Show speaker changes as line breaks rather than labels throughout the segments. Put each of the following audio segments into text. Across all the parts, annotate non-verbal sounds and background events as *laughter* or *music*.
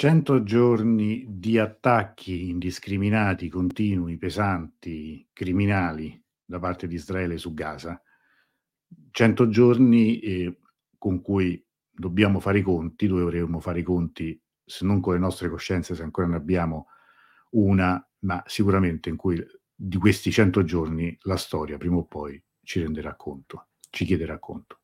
100 giorni di attacchi indiscriminati, continui, pesanti, criminali da parte di Israele su Gaza. 100 giorni eh, con cui dobbiamo fare i conti, dovremmo fare i conti se non con le nostre coscienze, se ancora ne abbiamo una, ma sicuramente in cui di questi 100 giorni la storia prima o poi ci renderà conto, ci chiederà conto.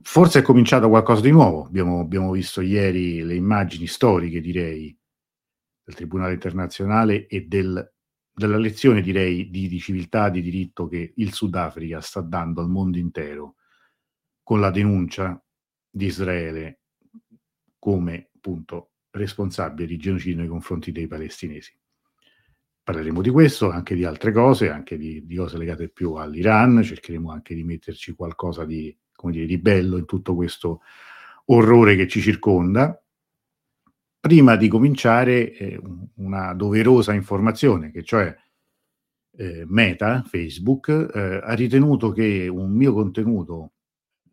Forse è cominciato qualcosa di nuovo. Abbiamo, abbiamo visto ieri le immagini storiche, direi, del Tribunale internazionale e del, della lezione, direi, di, di civiltà, di diritto che il Sudafrica sta dando al mondo intero con la denuncia di Israele come appunto responsabile di genocidio nei confronti dei palestinesi. Parleremo di questo, anche di altre cose, anche di, di cose legate più all'Iran, cercheremo anche di metterci qualcosa di come dire, di bello in tutto questo orrore che ci circonda. Prima di cominciare eh, una doverosa informazione, che cioè eh, Meta, Facebook, eh, ha ritenuto che un mio contenuto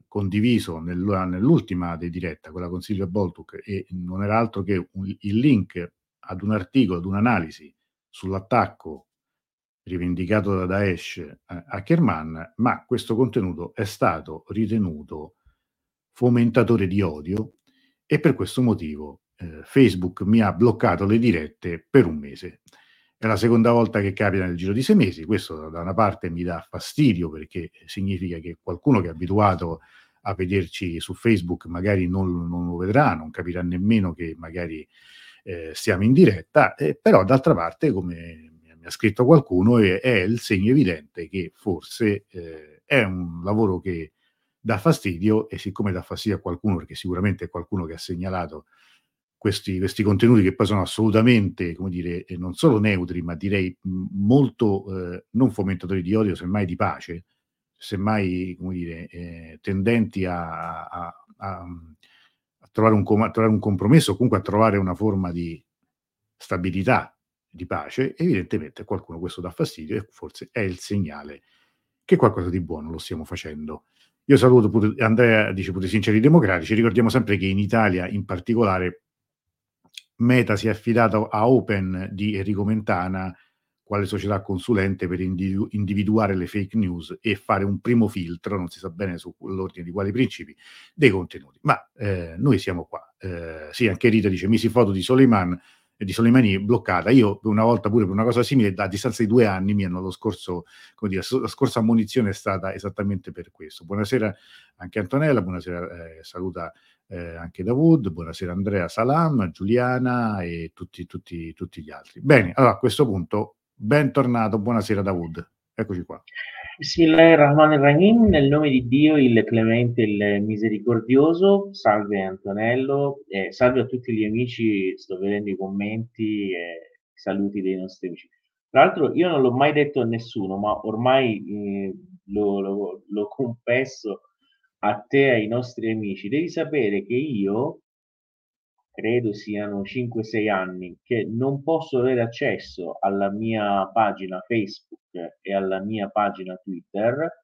condiviso nel, nell'ultima di diretta, quella con Silvia Boltuk, e non era altro che un, il link ad un articolo, ad un'analisi sull'attacco rivendicato da Daesh eh, a Kerman, ma questo contenuto è stato ritenuto fomentatore di odio e per questo motivo eh, Facebook mi ha bloccato le dirette per un mese. È la seconda volta che capita nel giro di sei mesi, questo da una parte mi dà fastidio perché significa che qualcuno che è abituato a vederci su Facebook magari non, non lo vedrà, non capirà nemmeno che magari eh, siamo in diretta, eh, però d'altra parte come ha scritto qualcuno e è il segno evidente che forse eh, è un lavoro che dà fastidio e siccome dà fastidio a qualcuno, perché sicuramente è qualcuno che ha segnalato questi, questi contenuti che poi sono assolutamente, come dire, eh, non solo neutri, ma direi molto eh, non fomentatori di odio, semmai di pace, semmai, come dire, eh, tendenti a, a, a, a, trovare un, a trovare un compromesso, comunque a trovare una forma di stabilità di pace, evidentemente a qualcuno questo dà fastidio e forse è il segnale che qualcosa di buono lo stiamo facendo. Io saluto pure, Andrea, dice pure sinceri democratici, ricordiamo sempre che in Italia in particolare Meta si è affidato a Open di Enrico Mentana quale società consulente per individu- individuare le fake news e fare un primo filtro, non si sa bene sull'ordine di quali principi, dei contenuti. Ma eh, noi siamo qua. Eh, sì, anche Rita dice, misi foto di Soleiman, di Soleimani bloccata. Io una volta pure per una cosa simile, a distanza di due anni, mi hanno lo scorso, come dire, la scorsa ammonizione è stata esattamente per questo. Buonasera anche Antonella, buonasera, eh, saluta eh, anche Davud, buonasera Andrea Salam, Giuliana e tutti, tutti, tutti gli altri. Bene, allora a questo punto, bentornato, buonasera Davud, eccoci qua.
Bismillahirrahmanirrahim, nel nome di Dio, il clemente, il misericordioso, salve Antonello, eh, salve a tutti gli amici, sto vedendo i commenti e i saluti dei nostri amici. Tra l'altro io non l'ho mai detto a nessuno, ma ormai eh, lo, lo, lo confesso a te e ai nostri amici, devi sapere che io credo siano 5-6 anni, che non posso avere accesso alla mia pagina Facebook e alla mia pagina Twitter.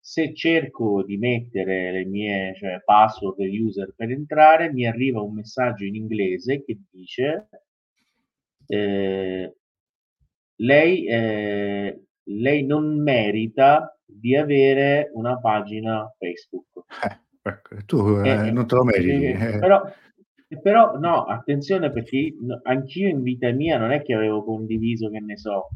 Se cerco di mettere le mie cioè, password e user per entrare, mi arriva un messaggio in inglese che dice eh, lei, eh, lei non merita di avere una pagina Facebook.
Eh, ecco, tu eh, non te lo meriti.
Eh. Però, però no, attenzione perché anch'io in vita mia non è che avevo condiviso, che ne so,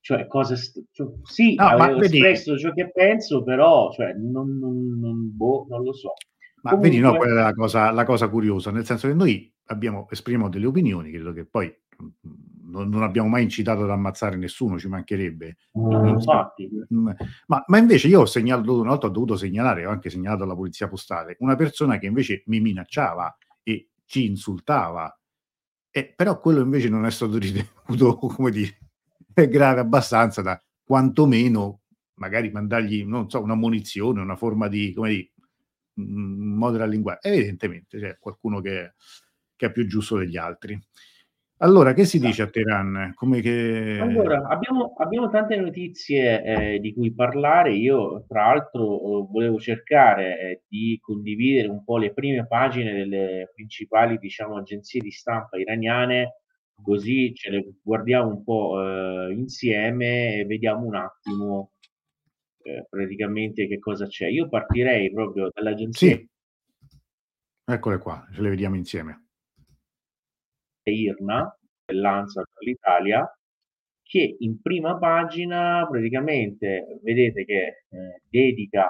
cioè cose, st- cioè, sì, no, avevo vedi, espresso ciò che penso, però cioè, non, non, non, boh, non lo so.
Ma Comunque, vedi, no, quella è la cosa, la cosa, curiosa, nel senso che noi abbiamo, esprimiamo delle opinioni, credo che poi non, non abbiamo mai incitato ad ammazzare nessuno, ci mancherebbe.
Mm, infatti.
Ma, ma, invece io ho segnalato, una volta ho dovuto segnalare, ho anche segnalato alla polizia postale, una persona che invece mi minacciava ci insultava. Eh, però quello invece non è stato *laughs* ritenuto, come dire, grave abbastanza da quantomeno magari mandargli, non so, una munizione, una forma di, come dire, un modo da linguaggio. Evidentemente c'è qualcuno che, che è più giusto degli altri. Allora, che si dice a Teheran? Come che...
Allora, abbiamo, abbiamo tante notizie eh, di cui parlare. Io, tra l'altro, eh, volevo cercare eh, di condividere un po' le prime pagine delle principali, diciamo, agenzie di stampa iraniane, così ce le guardiamo un po' eh, insieme e vediamo un attimo eh, praticamente che cosa c'è. Io partirei proprio dall'agenzia.
Sì. Eccole qua, ce le vediamo insieme.
IRNA, dell'ANSA per l'Italia, che in prima pagina praticamente vedete che eh, dedica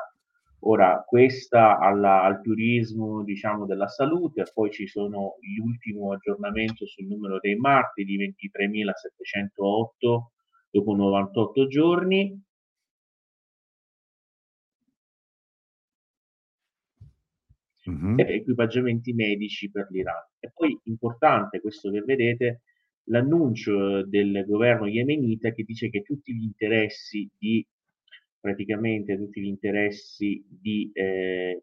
ora questa alla, al turismo diciamo della salute, poi ci sono l'ultimo aggiornamento sul numero dei martiri, 23.708 dopo 98 giorni, mm-hmm. e equipaggiamenti medici per l'Iran. E poi importante questo che vedete, l'annuncio del governo yemenita che dice che tutti gli interessi di praticamente tutti gli interessi di eh,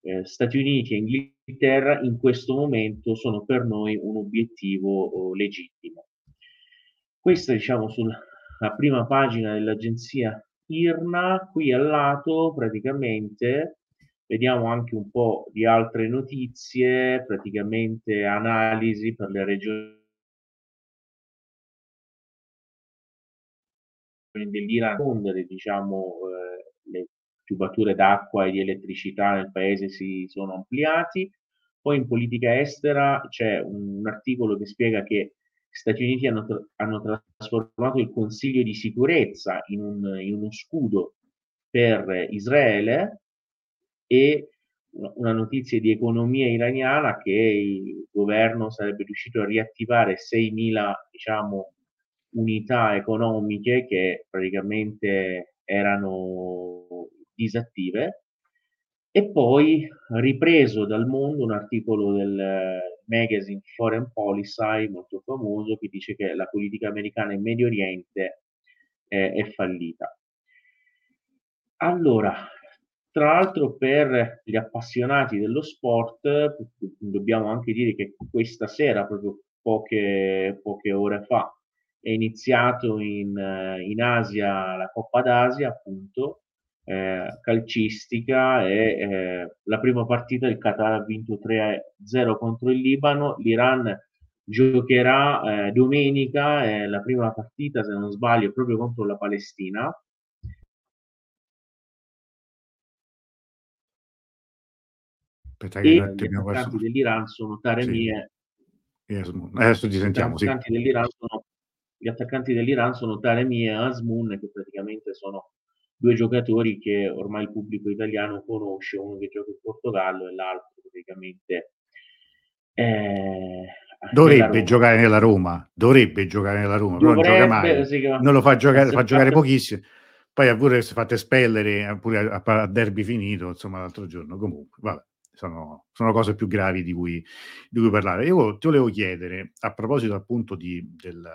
eh, Stati Uniti e Inghilterra in questo momento sono per noi un obiettivo oh, legittimo. Questa diciamo sulla prima pagina dell'agenzia IRNA, qui al lato praticamente Vediamo anche un po' di altre notizie, praticamente analisi per le regioni dell'Iran diciamo, eh, le tubature d'acqua e di elettricità nel paese si sono ampliati. Poi in politica estera c'è un, un articolo che spiega che gli Stati Uniti hanno, hanno trasformato il Consiglio di sicurezza in, un, in uno scudo per Israele e una notizia di economia iraniana che il governo sarebbe riuscito a riattivare 6.000 diciamo, unità economiche che praticamente erano disattive e poi ripreso dal mondo un articolo del magazine Foreign Policy molto famoso che dice che la politica americana in Medio Oriente eh, è fallita. Allora, tra l'altro per gli appassionati dello sport dobbiamo anche dire che questa sera, proprio poche, poche ore fa, è iniziato in, in Asia la Coppa d'Asia, appunto, eh, calcistica e eh, la prima partita il Qatar ha vinto 3-0 contro il Libano, l'Iran giocherà eh, domenica la prima partita, se non sbaglio, proprio contro la Palestina Aspetta, e gli attaccanti dell'Iran sono Taremi
sì. Adesso ci sentiamo. Gli attaccanti,
sì. dell'Iran sono, gli attaccanti dell'Iran sono Taremi e Asmun, che praticamente sono due giocatori che ormai il pubblico italiano conosce, uno che gioca in Portogallo e l'altro praticamente
eh, dovrebbe giocare nella Roma, dovrebbe giocare nella Roma, Dovrebbe, però non gioca mai, sì, non lo fa giocare, fa giocare pochissimo. Poi ha pure fatto espellere pure a, a, derby finito, insomma, l'altro giorno. Comunque, vabbè sono, sono cose più gravi di cui, di cui, parlare. Io ti volevo chiedere, a proposito appunto di, del,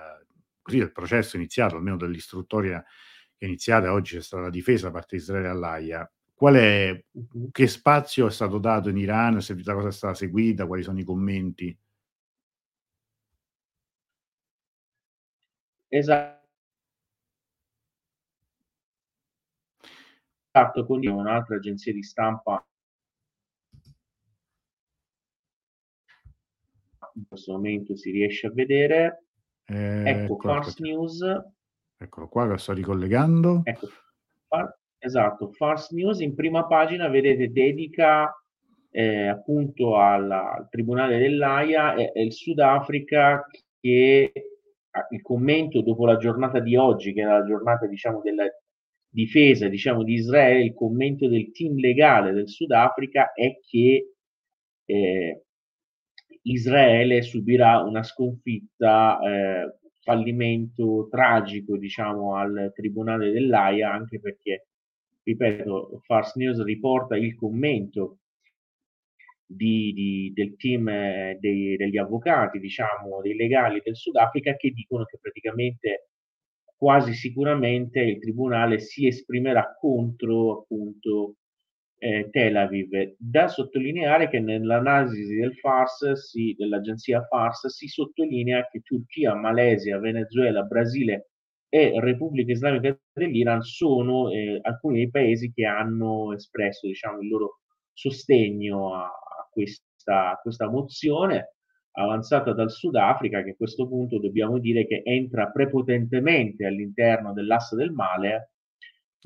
così, del processo iniziato, almeno dell'istruttoria iniziata, oggi c'è stata la difesa da parte di Israele all'AIA, qual è, che spazio è stato dato in Iran, se la cosa è stata seguita, quali sono i commenti?
Esatto. Esatto, quindi un'altra agenzia di stampa in questo momento si riesce a vedere. Eh, ecco, Fars News.
Eccolo qua, lo sto ricollegando.
Ecco, far, esatto, Fars News in prima pagina, vedete, dedica eh, appunto alla, al Tribunale dell'AIA e, e il Sudafrica che il commento dopo la giornata di oggi, che era la giornata diciamo della difesa diciamo di Israele, il commento del team legale del Sudafrica è che eh, Israele subirà una sconfitta, eh, fallimento tragico, diciamo, al tribunale dell'AIA, anche perché, ripeto, Fars News riporta il commento di, di, del team eh, dei, degli avvocati, diciamo, dei legali del Sudafrica, che dicono che praticamente quasi sicuramente il tribunale si esprimerà contro appunto eh, Tel Aviv. Da sottolineare che nell'analisi del FARS, si, dell'agenzia FARS, si sottolinea che Turchia, Malesia, Venezuela, Brasile e Repubblica Islamica dell'Iran sono eh, alcuni dei paesi che hanno espresso diciamo, il loro sostegno a, a, questa, a questa mozione avanzata dal Sudafrica, che a questo punto dobbiamo dire che entra prepotentemente all'interno dell'asse del male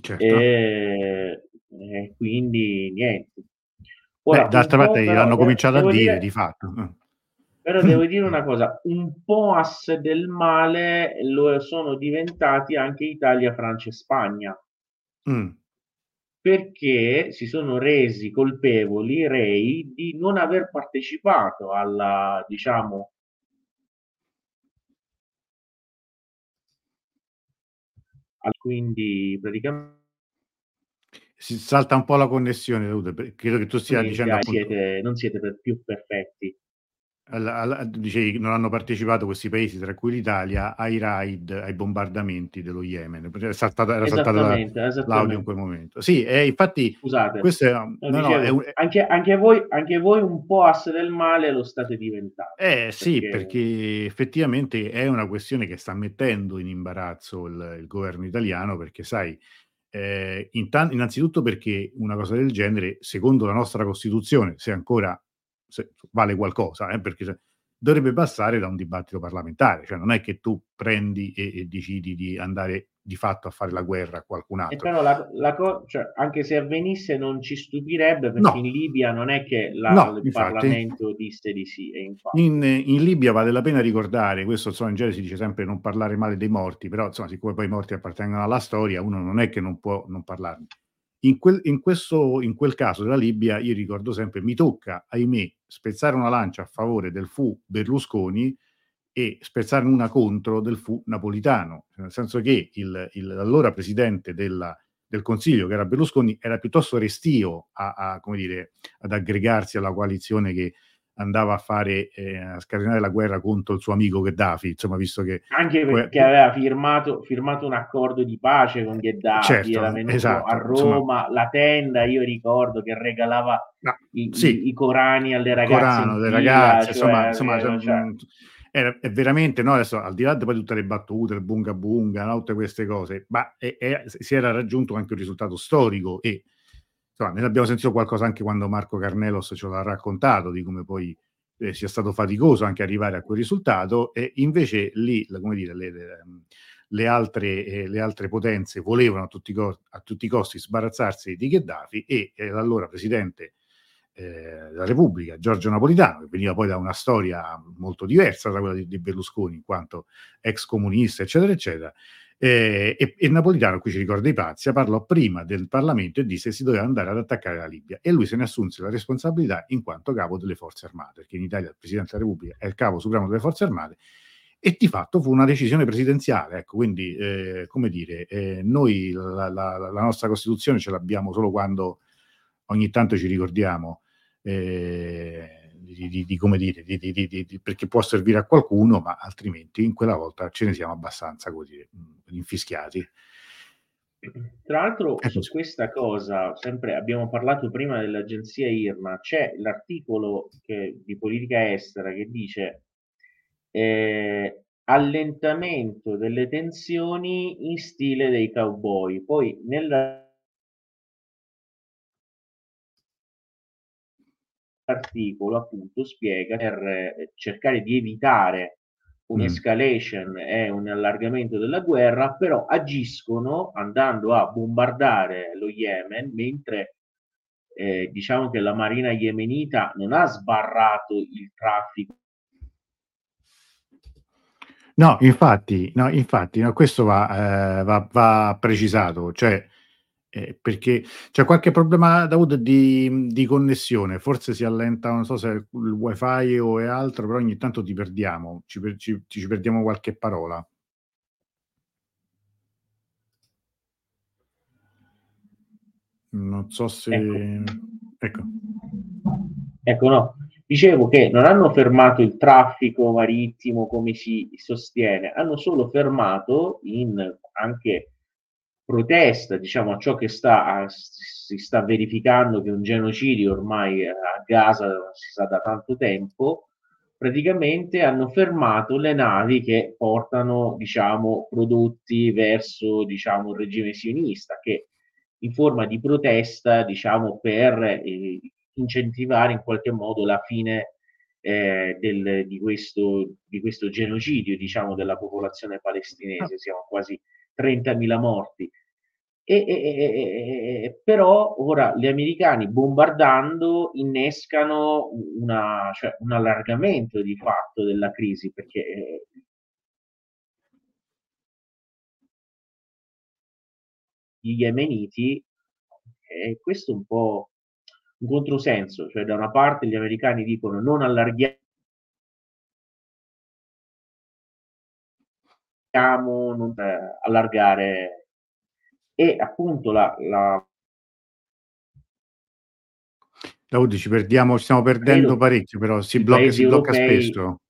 certo. e, e, quindi niente.
Ora, Beh, d'altra parte l'hanno cominciato a dire, dire di fatto.
Però devo dire una cosa, un po' asse del male lo sono diventati anche Italia, Francia e Spagna. Mm perché si sono resi colpevoli, rei, di non aver partecipato alla, diciamo, quindi praticamente
si salta un po' la connessione, credo che tu stia dicendo
appunto... siete, non siete per più perfetti
alla, alla, dicevi non hanno partecipato questi paesi, tra cui l'Italia, ai raid, ai bombardamenti dello Yemen. È saltata, era saltato la, l'audio in quel momento. Sì, e infatti,
Scusate, è, no, dicevo, no, è un, anche, anche, voi, anche voi un po' asse del male lo state diventando.
Eh perché... sì, perché effettivamente è una questione che sta mettendo in imbarazzo il, il governo italiano, perché sai, eh, intan- innanzitutto perché una cosa del genere, secondo la nostra Costituzione, se ancora se vale qualcosa, eh, perché dovrebbe passare da un dibattito parlamentare, cioè non è che tu prendi e, e decidi di andare di fatto a fare la guerra a qualcun altro. E
però la, la co- cioè, anche se avvenisse non ci stupirebbe perché no. in Libia non è che la, no, il infatti, Parlamento disse di sì.
In, in, Libia vale la pena ricordare, questo insomma, in genere si dice sempre non parlare male dei morti, però insomma, siccome poi i morti appartengono alla storia, uno non è che non può non parlarne. In quel, in, questo, in quel caso della Libia, io ricordo sempre, mi tocca, ahimè, spezzare una lancia a favore del fu Berlusconi e spezzarne una contro del fu napolitano, nel senso che il, il, l'allora presidente della, del Consiglio, che era Berlusconi, era piuttosto restio a, a, dire, ad aggregarsi alla coalizione che andava a fare eh, a scatenare la guerra contro il suo amico Gheddafi, insomma, visto che
anche perché aveva firmato, firmato, un accordo di pace con Gheddafi, certo, era venuto esatto, a Roma, insomma, la tenda, io ricordo che regalava no, i, sì, i, i, Corani alle ragazze,
Corano, le ragazze, cioè, insomma, insomma cioè, era, è veramente, no, adesso al di là di poi tutte le battute, il bunga bunga, no, tutte queste cose, ma è, è, si era raggiunto anche un risultato storico e insomma, ne abbiamo sentito qualcosa anche quando Marco Carnelos ce l'ha raccontato di come poi eh, sia stato faticoso anche arrivare a quel risultato e invece lì, come dire, le, le, le, altre, eh, le altre, potenze volevano a tutti, a tutti, i costi sbarazzarsi di Gheddafi e eh, l'allora presidente eh, della Repubblica, Giorgio Napolitano, che veniva poi da una storia molto diversa da quella di, di Berlusconi, in quanto ex comunista, eccetera, eccetera, eh, e, e, Napolitano, qui ci ricorda i pazzi, parlò prima del Parlamento e disse che si doveva andare ad attaccare la Libia e lui se ne assunse la responsabilità in quanto capo delle forze armate, perché in Italia il Presidente della Repubblica è il capo supremo delle forze armate e di fatto fu una decisione presidenziale. Ecco, quindi, eh, come dire, eh, noi la, la, la, nostra Costituzione ce l'abbiamo solo quando ogni tanto ci ricordiamo. Di, di, di, come dire, di, perché può servire a qualcuno, ma altrimenti in quella volta ce ne siamo abbastanza così infischiati.
Tra l'altro ecco. su questa cosa, sempre abbiamo parlato prima dell'agenzia IRMA, c'è l'articolo che, di politica estera che dice eh, allentamento delle tensioni in stile dei cowboy. Poi nella articolo appunto spiega per eh, cercare di evitare un'escalation mm. e un allargamento della guerra, però agiscono andando a bombardare lo Yemen mentre eh, diciamo che la marina yemenita non ha sbarrato il traffico.
No, infatti, no, infatti no, questo va, eh, va, va precisato, cioè eh, perché c'è qualche problema Daud di, di connessione, forse si allenta, non so se il wifi o è altro, però ogni tanto ti perdiamo, ci, ci, ci perdiamo qualche parola. Non so se...
Ecco. ecco. Ecco, no. Dicevo che non hanno fermato il traffico marittimo come si sostiene, hanno solo fermato in anche protesta diciamo, a ciò che sta a,
si sta verificando che un genocidio ormai a Gaza si sa da tanto tempo, praticamente hanno fermato le navi che portano diciamo, prodotti verso diciamo, il regime sionista, che in forma di protesta diciamo, per eh, incentivare in qualche modo la fine eh, del, di, questo, di, questo, genocidio diciamo, della popolazione palestinese, siamo quasi 30.000 morti. E, e, e, però ora gli americani bombardando innescano una, cioè, un allargamento di fatto della crisi perché eh, gli yemeniti e questo è un po' un controsenso, cioè da una parte gli americani dicono non allarghiamo non eh, allargare e appunto la, la
Claudio, ci perdiamo, stiamo perdendo Credo parecchio, però si blocca, si blocca europei... spesso.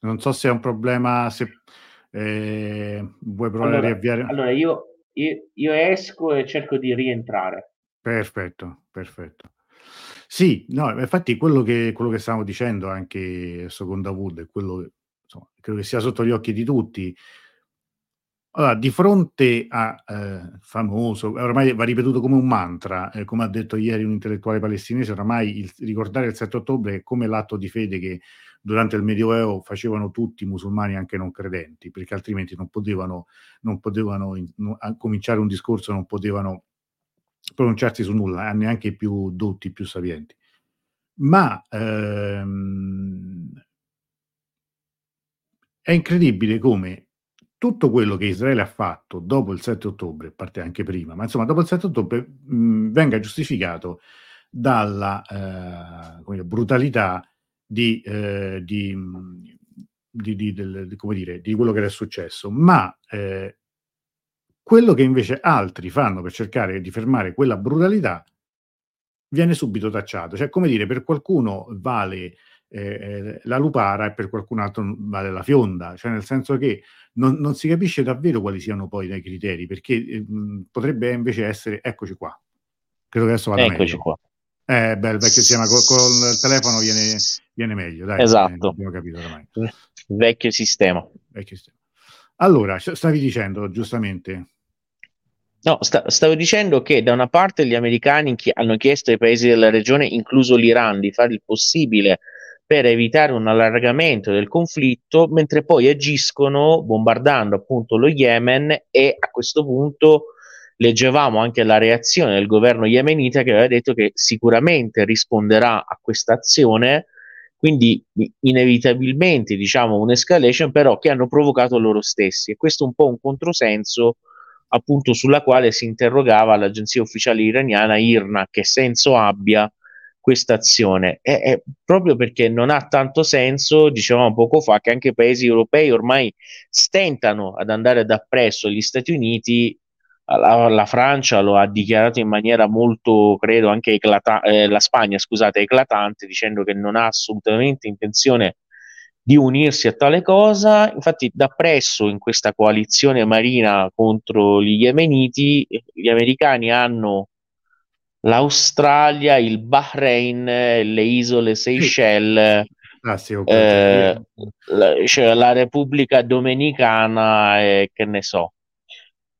Non so se è un problema, se eh, vuoi provare
allora,
a riavviare.
Allora, io, io, io esco e cerco di rientrare.
Perfetto, perfetto. Sì, no, infatti quello che, quello che stavamo dicendo anche secondo Wood è quello che insomma, credo che sia sotto gli occhi di tutti. Allora, di fronte a eh, famoso, ormai va ripetuto come un mantra, eh, come ha detto ieri un intellettuale palestinese, ormai il, ricordare il 7 ottobre è come l'atto di fede che durante il Medioevo facevano tutti i musulmani, anche non credenti, perché altrimenti non potevano, non potevano in, no, cominciare un discorso, non potevano pronunciarsi su nulla, neanche i più dotti, i più sapienti. Ma ehm, è incredibile come tutto quello che Israele ha fatto dopo il 7 ottobre, a parte anche prima, ma insomma dopo il 7 ottobre mh, venga giustificato dalla eh, brutalità di, eh, di, di, del, dire, di quello che era successo. Ma eh, quello che invece altri fanno per cercare di fermare quella brutalità viene subito tacciato. Cioè, come dire, per qualcuno vale eh, la lupara e per qualcun altro vale la fionda, cioè nel senso che non, non si capisce davvero quali siano poi i criteri, perché eh, potrebbe invece essere, eccoci qua, credo che adesso vada
eccoci
meglio.
qua.
Eh, beh, il vecchio sistema col, col telefono viene, viene, meglio, dai.
Esatto.
Abbiamo capito ormai.
Vecchio sistema.
Vecchio sistema. Allora, stavi dicendo giustamente
No, sta, stavo dicendo che da una parte gli americani chi- hanno chiesto ai paesi della regione, incluso l'Iran, di fare il possibile per evitare un allargamento del conflitto, mentre poi agiscono bombardando appunto lo Yemen e a questo punto leggevamo anche la reazione del governo yemenita che aveva detto che sicuramente risponderà a questa azione, quindi inevitabilmente diciamo un'escalation però che hanno provocato loro stessi. E questo è un po' un controsenso appunto sulla quale si interrogava l'agenzia ufficiale iraniana IRNA che senso abbia questa azione è, è proprio perché non ha tanto senso dicevamo poco fa che anche paesi europei ormai stentano ad andare dappresso agli Stati Uniti la, la, Francia lo ha dichiarato in maniera molto, credo, anche eclatante, eh, la Spagna, scusate, eclatante, dicendo che non ha assolutamente intenzione di unirsi a tale cosa. Infatti, da presso in questa coalizione marina contro gli yemeniti, gli americani hanno l'Australia, il Bahrain, le isole Seychelles, ah, sì, eh, la, cioè la Repubblica Dominicana e che ne so.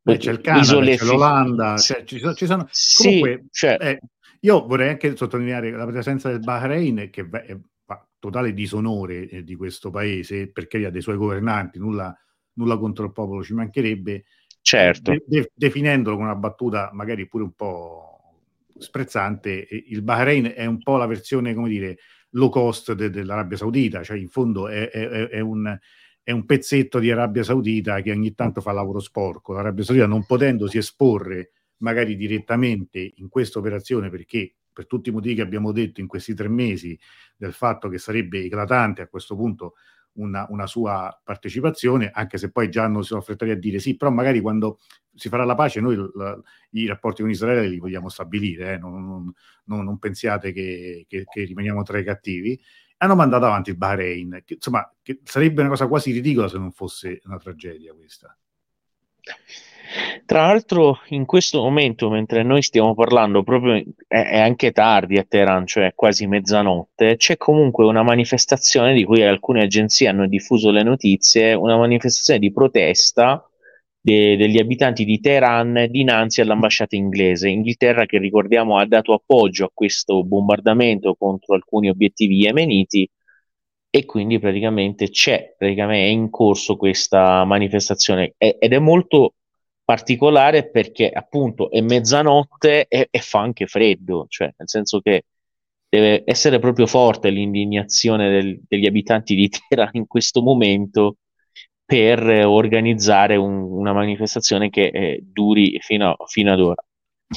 Beh, c'è il Canada, isole c'è l'Olanda, cioè, ci, sono, ci sono...
Sì, Comunque, cioè...
eh, io vorrei anche sottolineare la presenza del Bahrain che è totale disonore eh, di questo paese, perché ha dei suoi governanti, nulla, nulla contro il popolo, ci mancherebbe,
certo.
de- de- definendolo con una battuta magari pure un po' sprezzante, il Bahrain è un po' la versione, come dire, low cost de- dell'Arabia Saudita, cioè in fondo è, è, è, un, è, un, pezzetto di Arabia Saudita che ogni tanto fa lavoro sporco. L'Arabia Saudita non potendosi esporre magari direttamente in questa operazione perché per tutti i motivi che abbiamo detto in questi tre mesi, del fatto che sarebbe eclatante a questo punto una, una sua partecipazione, anche se poi già non si affrettati a dire sì, però magari quando si farà la pace noi la, i rapporti con Israele li vogliamo stabilire, eh? non, non, non, pensiate che, che, che, rimaniamo tra i cattivi. Hanno mandato avanti il Bahrain, che, insomma, che sarebbe una cosa quasi ridicola se non fosse una tragedia questa.
Tra l'altro, in questo momento, mentre noi stiamo parlando, proprio è, è, anche tardi a Teheran, cioè quasi mezzanotte, c'è comunque una manifestazione di cui alcune agenzie hanno diffuso le notizie, una manifestazione di protesta de, degli abitanti di Teheran dinanzi all'ambasciata inglese. Inghilterra, che ricordiamo ha dato appoggio a questo bombardamento contro alcuni obiettivi yemeniti e quindi praticamente c'è, praticamente è in corso questa manifestazione ed è molto particolare perché appunto è mezzanotte e, e, fa anche freddo, cioè nel senso che deve essere proprio forte l'indignazione del, degli abitanti di *laughs* Teheran in questo momento per organizzare un, una manifestazione che eh, duri fino, fino ad ora.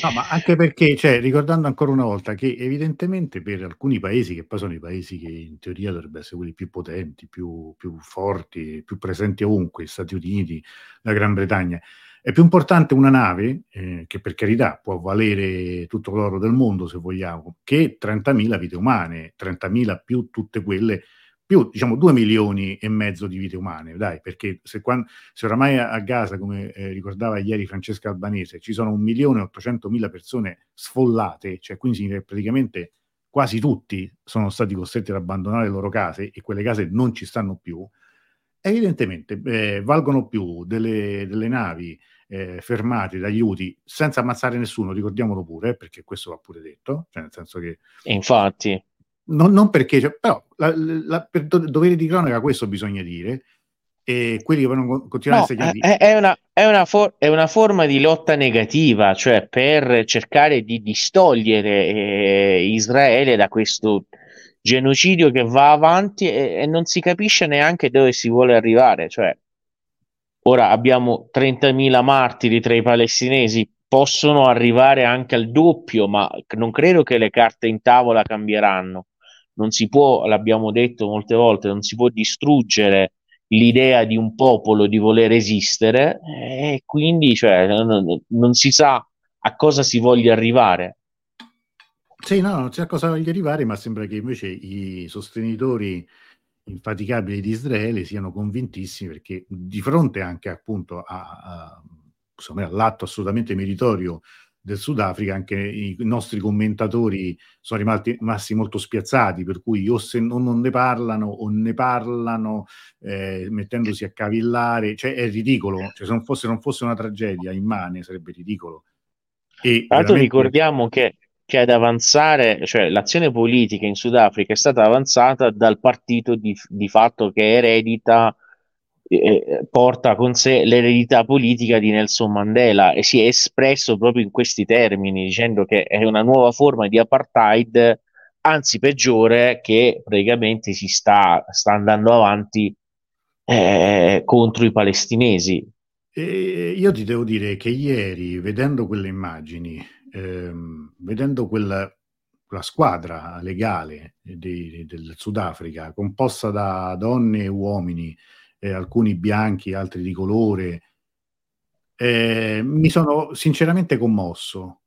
No, ma anche perché, cioè, ricordando ancora una volta che evidentemente per alcuni paesi, che poi sono i paesi che in teoria dovrebbero essere quelli più potenti, più, più forti, più presenti ovunque, Stati Uniti, la Gran Bretagna, è più importante una nave, eh, che per carità può valere tutto l'oro del mondo se vogliamo, che 30.000 vite umane, 30.000 più tutte quelle, più diciamo 2 milioni e mezzo di vite umane, dai, perché se, quando, se oramai a, Gaza, come eh, ricordava ieri Francesca Albanese, ci sono 1.800.000 persone sfollate, cioè quindi praticamente quasi tutti sono stati costretti ad abbandonare le loro case e quelle case non ci stanno più, evidentemente eh, valgono più delle, delle navi eh, fermate dagli UTI senza ammazzare nessuno, ricordiamolo pure, perché questo va pure detto, cioè nel senso che...
Infatti.
Non, non perché, cioè, però la, la, per do, dovere di cronaca questo bisogna dire, e quelli che vogliono continuare
no, a essere è, una, è, una for- è una forma di lotta negativa, cioè per cercare di distogliere eh, Israele da questo genocidio che va avanti e, e, non si capisce neanche dove si vuole arrivare. Cioè, ora abbiamo 30.000 martiri tra i palestinesi, possono arrivare anche al doppio, ma non credo che le carte in tavola cambieranno. Non si può, l'abbiamo detto molte volte, non si può distruggere l'idea di un popolo di voler esistere e quindi cioè, non, non si sa a cosa si voglia arrivare.
Sì, no, non c'è a cosa voglia arrivare, ma sembra che invece i sostenitori infaticabili di Israele siano convintissimi perché di fronte anche appunto a, a, insomma, all'atto assolutamente meritorio del Sudafrica, anche i nostri commentatori sono rimasti, rimasti molto spiazzati, per cui o se non, non ne parlano o ne parlano eh, mettendosi a cavillare, cioè è ridicolo, cioè, se non fosse, non fosse una tragedia immane sarebbe ridicolo.
E Tra l'altro veramente... ricordiamo che che ad avanzare, cioè l'azione politica in Sudafrica è stata avanzata dal partito di, di fatto che eredita, eh, porta con sé l'eredità politica di Nelson Mandela e si è espresso proprio in questi termini, dicendo che è una nuova forma di apartheid, anzi peggiore, che praticamente si sta, sta andando avanti eh, contro i palestinesi.
E io ti devo dire che ieri, vedendo quelle immagini, ehm, vedendo quella, quella, squadra legale di, del Sudafrica, composta da donne e uomini, eh, alcuni bianchi, altri di colore, eh, mi sono sinceramente commosso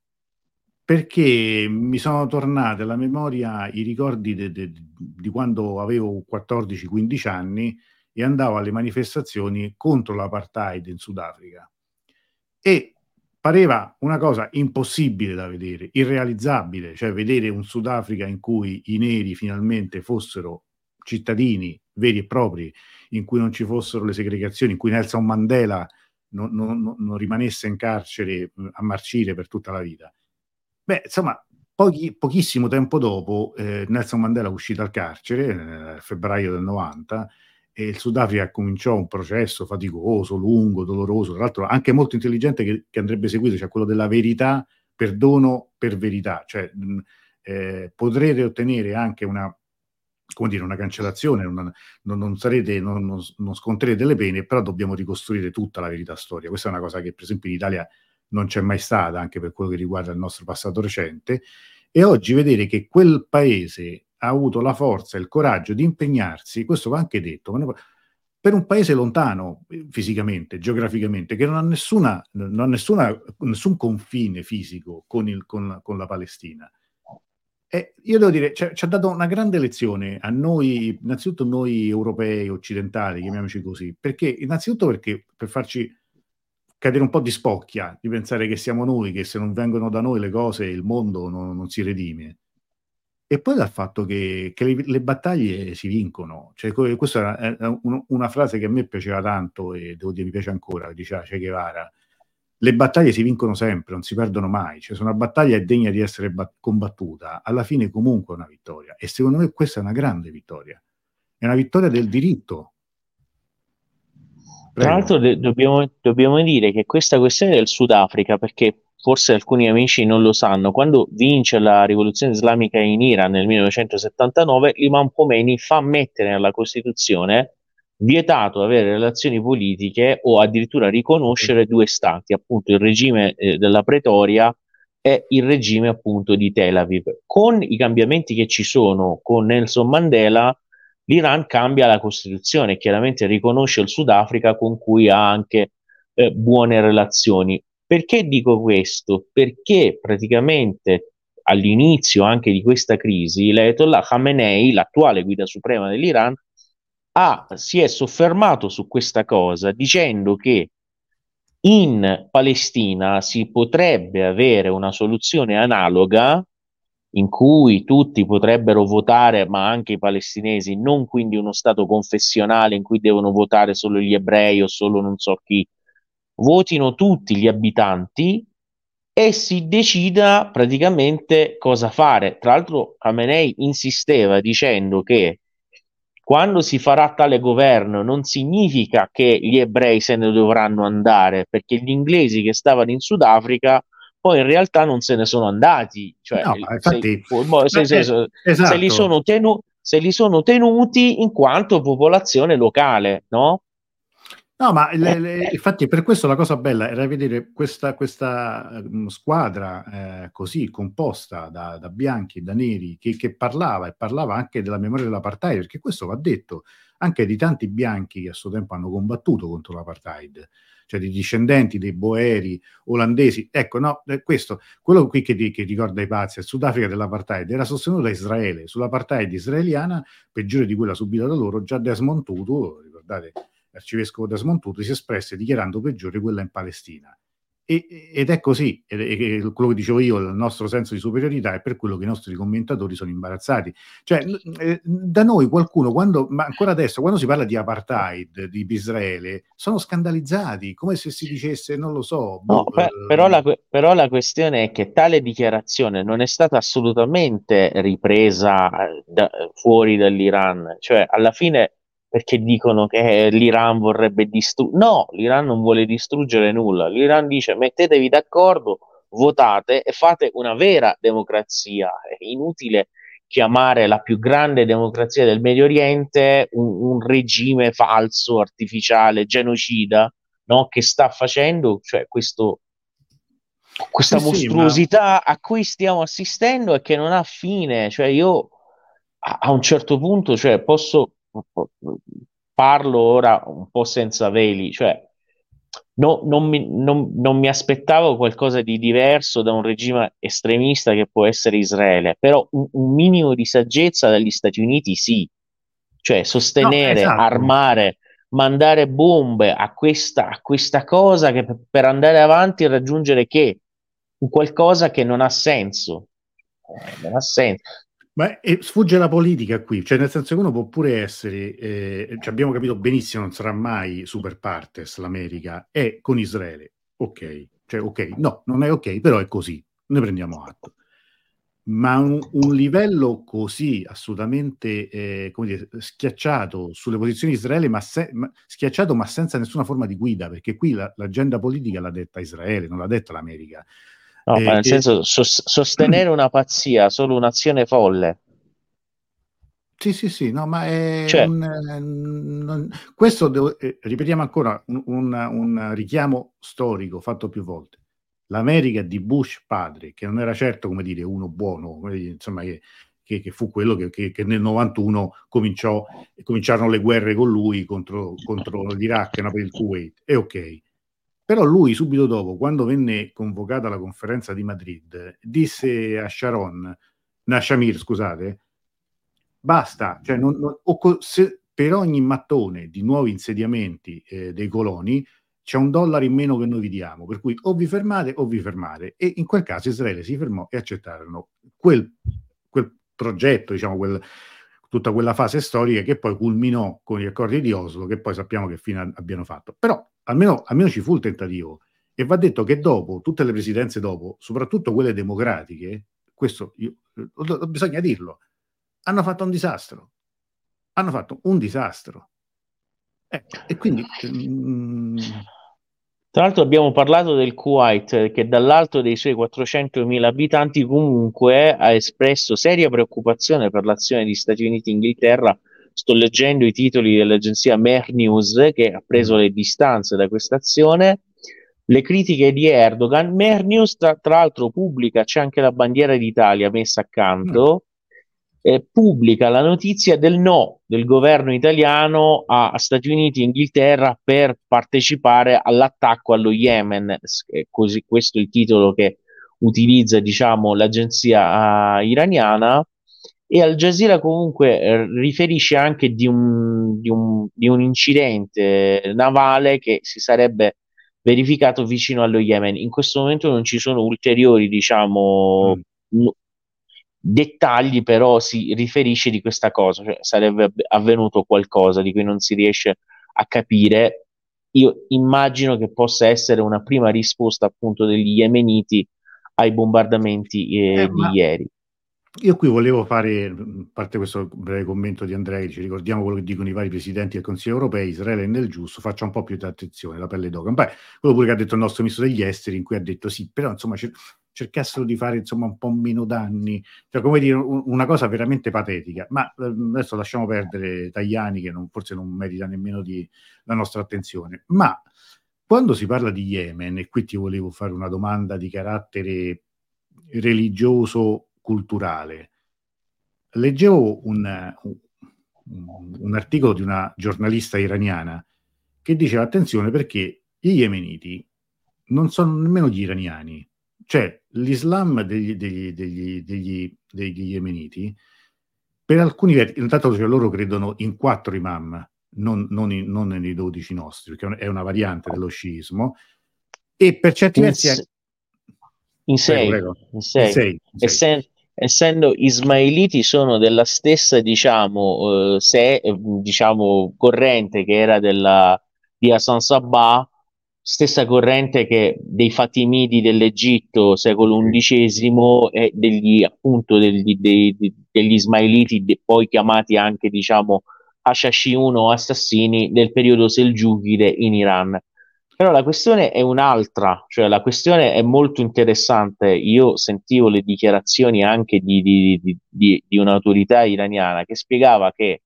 perché mi sono tornati alla memoria i ricordi de, de, di quando avevo 14-15 anni e andavo alle manifestazioni contro l'apartheid in Sudafrica. E pareva una cosa impossibile da vedere, irrealizzabile, cioè vedere un Sudafrica in cui i neri finalmente fossero cittadini veri e propri, in cui non ci fossero le segregazioni, in cui Nelson Mandela non, non, non rimanesse in carcere eh, a marcire per tutta la vita. Beh, insomma, pochi, pochissimo tempo dopo eh, Nelson Mandela uscì dal carcere, nel febbraio del 90, e il Sudafrica cominciò un processo faticoso, lungo, doloroso, tra l'altro anche molto intelligente che, che andrebbe seguito, cioè quello della verità, perdono per verità, cioè mh, eh, potrete ottenere anche una, come dire, una cancellazione, una, non, non, sarete, non, non, non scontrerete delle pene, però dobbiamo ricostruire tutta la verità storica. Questa è una cosa che per esempio in Italia non c'è mai stata, anche per quello che riguarda il nostro passato recente, e oggi vedere che quel paese ha avuto la forza e il coraggio di impegnarsi, questo va anche detto, per un paese lontano eh, fisicamente, geograficamente, che non ha, nessuna, non ha nessuna, nessun confine fisico con, il, con, con la Palestina. E io devo dire, ci ha dato una grande lezione a noi, innanzitutto noi europei, occidentali, chiamiamoci così, perché innanzitutto perché per farci cadere un po' di spocchia, di pensare che siamo noi, che se non vengono da noi le cose, il mondo non, non si redime. E poi dal fatto che, che le, le, battaglie si vincono. Cioè, questa è una, una frase che a me piaceva tanto e devo dire mi piace ancora, diceva Che Guevara. Le battaglie si vincono sempre, non si perdono mai. Cioè, se una battaglia è degna di essere bat- combattuta, alla fine comunque è una vittoria. E secondo me questa è una grande vittoria. È una vittoria del diritto.
Prego. Tra l'altro de- dobbiamo, dobbiamo dire che questa questione del Sudafrica, perché forse alcuni amici non lo sanno, quando vince la rivoluzione islamica in Iran nel 1979, l'Imam Khomeini fa mettere nella Costituzione vietato avere relazioni politiche o addirittura riconoscere due stati, appunto il regime eh, della Pretoria e il regime appunto di Tel Aviv. Con i cambiamenti che ci sono con Nelson Mandela, l'Iran cambia la Costituzione, chiaramente riconosce il Sudafrica con cui ha anche eh, buone relazioni. Perché dico questo? Perché praticamente all'inizio anche di questa crisi l'Ayatollah Khamenei, l'attuale guida suprema dell'Iran, ha, si è soffermato su questa cosa dicendo che in Palestina si potrebbe avere una soluzione analoga in cui tutti potrebbero votare, ma anche i palestinesi, non quindi uno stato confessionale in cui devono votare solo gli ebrei o solo non so chi, votino tutti gli abitanti e si decida praticamente cosa fare. Tra l'altro Khamenei insisteva dicendo che quando si farà tale governo non significa che gli ebrei se ne dovranno andare, perché gli inglesi che stavano in Sudafrica poi in realtà non se ne sono andati, cioè no, infatti, se, se, se, esatto. se, li tenu, se li sono tenuti in quanto popolazione locale, no?
No, ma le, le, infatti per questo la cosa bella era vedere questa, questa um, squadra eh, così composta da, da, bianchi e da neri che, che, parlava e parlava anche della memoria dell'apartheid, perché questo va detto anche di tanti bianchi che a suo tempo hanno combattuto contro l'apartheid, cioè di discendenti dei boeri olandesi. Ecco, no, questo, quello qui che, che ricorda i pazzi, il Sudafrica dell'apartheid era sostenuto da Israele, sull'apartheid israeliana, peggiore di quella subita da loro, già Desmond Tutu, ricordate l'arcivescovo Desmond Tutu si espresse dichiarando peggiore quella in Palestina. E, ed è così, ed è, quello che dicevo io, il nostro senso di superiorità è per quello che i nostri commentatori sono imbarazzati. Cioè, eh, da noi qualcuno, quando, ma ancora adesso, quando si parla di apartheid, di Israele, sono scandalizzati, come se si dicesse, non lo so.
No, boh, per, eh, però, la, però, la, questione è che tale dichiarazione non è stata assolutamente ripresa eh, da, fuori dall'Iran, cioè alla fine perché dicono che l'Iran vorrebbe distruggere. No, l'Iran non vuole distruggere nulla. L'Iran dice mettetevi d'accordo, votate e fate una vera democrazia. È inutile chiamare la più grande democrazia del Medio Oriente un, un regime falso, artificiale, genocida, no? che sta facendo cioè, questo, questa sì, mostruosità ma... a cui stiamo assistendo e che non ha fine. Cioè, io a, a un certo punto cioè, posso parlo ora un po' senza veli, cioè no, non, mi, non, non, mi, aspettavo qualcosa di diverso da un regime estremista che può essere Israele, però un, un minimo di saggezza dagli Stati Uniti sì, cioè sostenere, no, esatto. armare, mandare bombe a questa, a questa cosa che per andare avanti e raggiungere che? Un qualcosa che non ha senso. Eh, non ha senso.
Ma eh, sfugge la politica qui, cioè nel senso che uno può pure essere, eh, cioè abbiamo capito benissimo, non sarà mai super partes l'America, è con Israele, ok, cioè ok, no, non è ok, però è così, ne prendiamo atto. Ma un, un livello così assolutamente eh, dire, schiacciato sulle posizioni di Israele, ma, se, ma, schiacciato ma senza nessuna forma di guida, perché qui la, l'agenda politica l'ha detta Israele, non l'ha detta l'America.
No, eh, ma nel senso, sos- sostenere una pazzia, solo un'azione folle.
Sì, sì, sì, no, ma è cioè, un, non, questo devo, eh, ripetiamo ancora un, un, un, richiamo storico fatto più volte. L'America di Bush padre, che non era certo come dire uno buono, insomma, che, che, che fu quello che, che, nel 91 cominciò, cominciarono le guerre con lui contro, contro l'Iraq e per il Kuwait. E ok, però lui subito dopo, quando venne convocata la conferenza di Madrid, disse a Sharon, a Shamir, scusate, basta, cioè non, non, se, per ogni mattone di nuovi insediamenti eh, dei coloni c'è un dollaro in meno che noi vi diamo, per cui o vi fermate o vi fermate. E in quel caso Israele si fermò e accettarono quel, quel progetto, diciamo, quel, tutta quella fase storica che poi culminò con gli accordi di Oslo, che poi sappiamo che fine abbiano fatto. Però almeno, almeno ci fu il tentativo. E va detto che dopo, tutte le presidenze dopo, soprattutto quelle democratiche, questo io, bisogna dirlo, hanno fatto un disastro. Hanno fatto un disastro. Eh, e quindi... Mm,
tra l'altro abbiamo parlato del Kuwait che dall'alto dei suoi 400.000 abitanti comunque ha espresso seria preoccupazione per l'azione di Stati Uniti e Inghilterra. Sto leggendo i titoli dell'agenzia Mer News che ha preso mm. le distanze da questa azione. Le critiche di Erdogan, Mer News tra, tra l'altro pubblica, c'è anche la bandiera d'Italia messa accanto. Eh, pubblica la notizia del no del governo italiano a, a, Stati Uniti e Inghilterra per partecipare all'attacco allo Yemen. Eh, così, questo è il titolo che utilizza diciamo, l'agenzia uh, iraniana. E Al Jazeera comunque eh, riferisce anche di un, di, un, di un incidente navale che si sarebbe verificato vicino allo Yemen. In questo momento non ci sono ulteriori, diciamo, mm dettagli però si riferisce di questa cosa, cioè sarebbe avvenuto qualcosa di cui non si riesce a capire. Io immagino che possa essere una prima risposta appunto degli yemeniti ai bombardamenti eh, eh, di ieri.
Io qui volevo fare, a parte questo breve commento di Andrei, ci ricordiamo quello che dicono i vari presidenti del Consiglio europeo, Israele è nel giusto, faccia un po' più di attenzione, la pelle d'oca. Beh, quello pure che ha detto il nostro ministro degli esteri, in cui ha detto sì, però insomma cercassero di fare insomma un po' meno danni, cioè come dire una cosa veramente patetica, ma ehm, adesso lasciamo perdere Tajani che non, forse non merita nemmeno di, la nostra attenzione, ma quando si parla di Yemen, e qui ti volevo fare una domanda di carattere religioso, culturale, leggevo un, un, un articolo di una giornalista iraniana che diceva attenzione perché gli yemeniti non sono nemmeno gli iraniani, cioè l'Islam degli, degli, degli, degli, degli yemeniti, per alcuni versi, intanto cioè, loro credono in quattro imam, non, non, in, non nei dodici nostri, perché è una variante dello sciismo, e per certi
in
versi...
Se, in, sei, prego, prego. in sei, in sei, in sei. Essen, essendo ismailiti sono della stessa diciamo, eh, se, diciamo corrente che era della di Hassan Sabah stessa corrente che dei Fatimidi dell'Egitto secolo XI e degli appunto degli, dei, degli Ismailiti de, poi chiamati anche diciamo Ashashiun o assassini del periodo selgiukide in Iran. Però la questione è un'altra cioè la questione è molto interessante. Io sentivo le dichiarazioni anche di, di, di, di un'autorità iraniana che spiegava che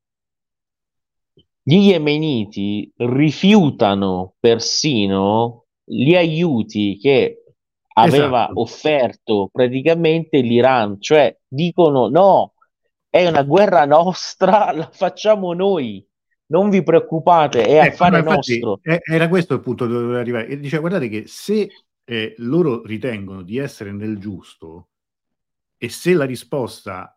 gli yemeniti rifiutano persino gli aiuti che aveva esatto. offerto praticamente l'Iran, cioè dicono no, è una guerra nostra, la facciamo noi, non vi preoccupate, è ecco, affare nostro.
Era questo il punto dove doveva arrivare. E dice, guardate che se eh, loro ritengono di essere nel giusto e se la risposta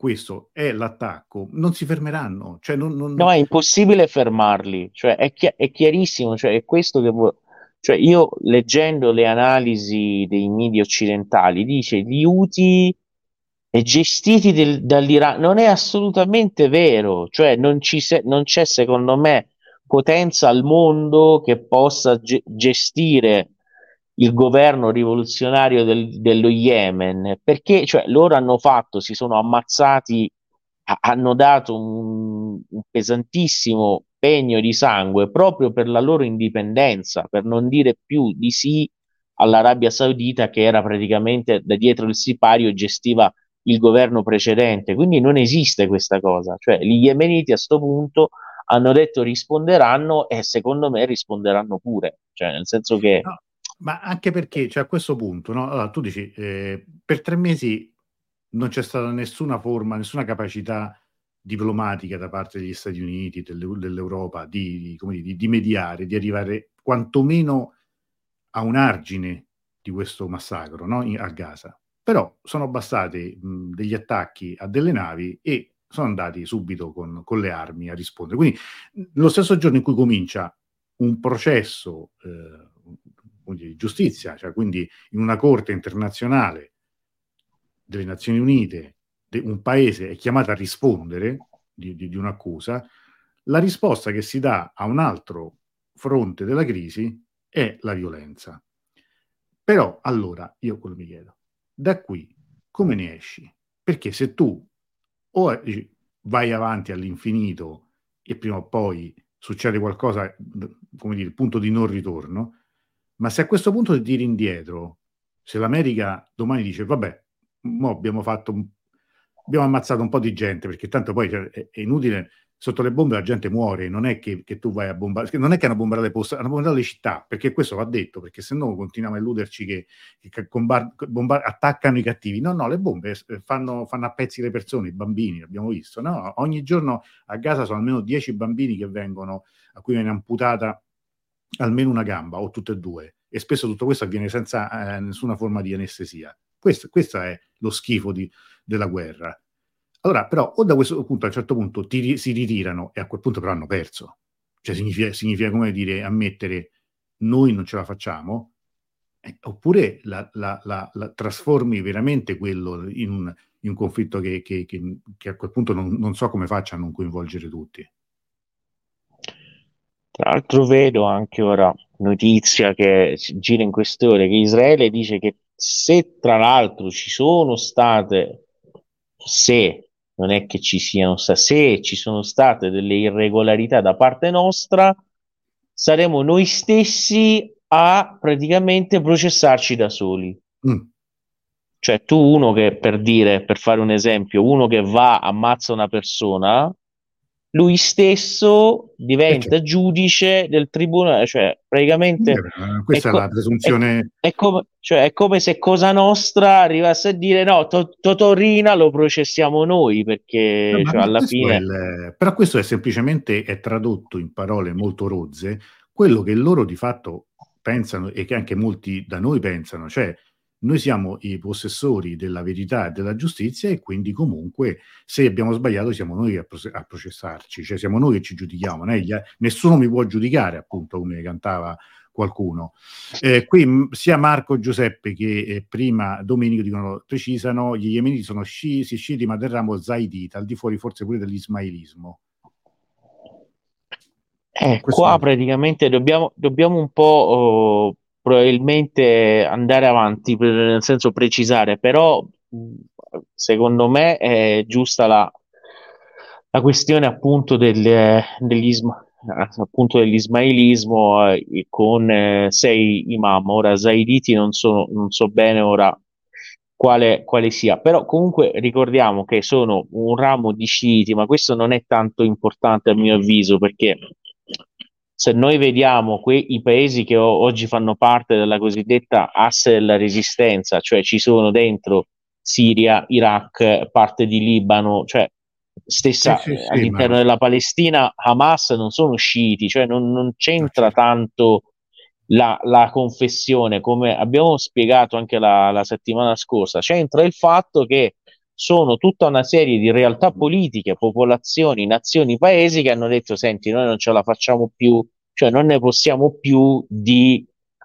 questo è l'attacco, non si fermeranno. Cioè non, non...
No, è impossibile fermarli, cioè, è, chi- è, chiarissimo, cioè, è questo che vuoi... Cioè, io leggendo le analisi dei media occidentali, dice gli UTI gestiti del, dall'Iran, non è assolutamente vero, cioè non, ci se- non c'è secondo me potenza al mondo che possa ge- gestire il governo rivoluzionario del, dello Yemen, perché cioè, loro hanno fatto, si sono ammazzati, a, hanno dato un, un pesantissimo pegno di sangue proprio per la loro indipendenza, per non dire più di sì all'Arabia Saudita che era praticamente da dietro il sipario e gestiva il governo precedente. Quindi non esiste questa cosa. Cioè, gli yemeniti a questo punto hanno detto risponderanno e secondo me risponderanno pure. Cioè, nel senso che.
No, ma anche perché, cioè, a questo punto, no? Allora, tu dici, eh, per tre mesi non c'è stata nessuna forma, nessuna capacità diplomatica da parte degli Stati Uniti, delle, dell'Europa, di, di, di, di, mediare, di arrivare quantomeno a un argine di questo massacro no? In, a Gaza. Però sono bastati mh, degli attacchi a delle navi e sono andati subito con, con le armi a rispondere. Quindi lo stesso giorno in cui comincia un processo eh, di giustizia, cioè quindi in una corte internazionale delle Nazioni Unite un paese è chiamato a rispondere di, di, di un'accusa, la risposta che si dà a un altro fronte della crisi è la violenza. Però allora io quello mi chiedo, da qui come ne esci? Perché se tu o vai avanti all'infinito e prima o poi succede qualcosa, come dire, il punto di non ritorno, ma se a questo punto ti tiri indietro, se l'America domani dice vabbè, abbiamo fatto abbiamo ammazzato un po' di gente perché tanto poi cioè, è, inutile sotto le bombe la gente muore non è che, che tu vai a bombare non è che hanno bombato le poste hanno bombato le città perché questo va detto perché se no continuiamo a illuderci che, che bombar, bombar, attaccano i cattivi no no le bombe fanno, fanno, a pezzi le persone i bambini abbiamo visto no? ogni giorno a Gaza sono almeno 10 bambini che vengono a cui viene amputata almeno una gamba o tutte e due e spesso tutto questo avviene senza eh, nessuna forma di anestesia questo, questo è lo schifo di, della guerra. Allora, però, o da questo punto a un certo punto ti, si ritirano e a quel punto però hanno perso. Cioè significa, significa come dire, ammettere noi non ce la facciamo, eh, oppure la, la, la, la, trasformi veramente quello in un, in un conflitto che, che, che, che, a quel punto non, non so come faccia a non coinvolgere tutti.
Tra l'altro vedo anche ora notizia che gira in queste ore che Israele dice che se tra l'altro ci sono state, se non è che ci siano state, se ci sono state delle irregolarità da parte nostra, saremo noi stessi a praticamente processarci da soli. Mm. Cioè, tu uno che per dire, per fare un esempio, uno che va, ammazza una persona, lui stesso diventa certo. giudice del tribunale, cioè praticamente...
Eh, questa è, co- è, la presunzione...
È, è, come, cioè, è, come, se Cosa Nostra arrivasse a dire no, to- Totorina lo processiamo noi perché no, cioè, alla fine...
Il... Però questo è semplicemente è tradotto in parole molto rozze quello che loro di fatto pensano e che anche molti da noi pensano, cioè noi siamo i possessori della verità e della giustizia e quindi comunque se abbiamo sbagliato siamo noi a, a processarci, cioè siamo noi che ci giudichiamo, nessuno mi può giudicare appunto come cantava qualcuno. Eh, qui sia Marco Giuseppe che eh, prima Domenico dicono, precisano, gli yemeniti sono sciiti, sciiti ma del ramo zaidita, al di fuori forse pure dell'ismailismo.
Eh, qua praticamente dobbiamo, dobbiamo un po' oh, probabilmente andare avanti, nel senso precisare, però secondo me è giusta la, la questione appunto del, degli, appunto dell'ismailismo eh, con eh, sei imam. Ora, Zaiditi non, sono, non so bene ora quale, quale, sia, però comunque ricordiamo che sono un ramo di sciiti, ma questo non è tanto importante a mio avviso perché se noi vediamo que- i paesi che o- oggi fanno parte della cosiddetta asse della resistenza, cioè ci sono dentro Siria, Iraq, parte di Libano, cioè stessa sì, sì, all'interno sì, della Palestina, Hamas non sono sciiti, cioè non, non c'entra tanto la, la, confessione, come abbiamo spiegato anche la, la settimana scorsa, c'entra il fatto che sono tutta una serie di realtà politiche, popolazioni, nazioni, paesi che hanno detto: Senti, noi non ce la facciamo più, cioè non ne possiamo più di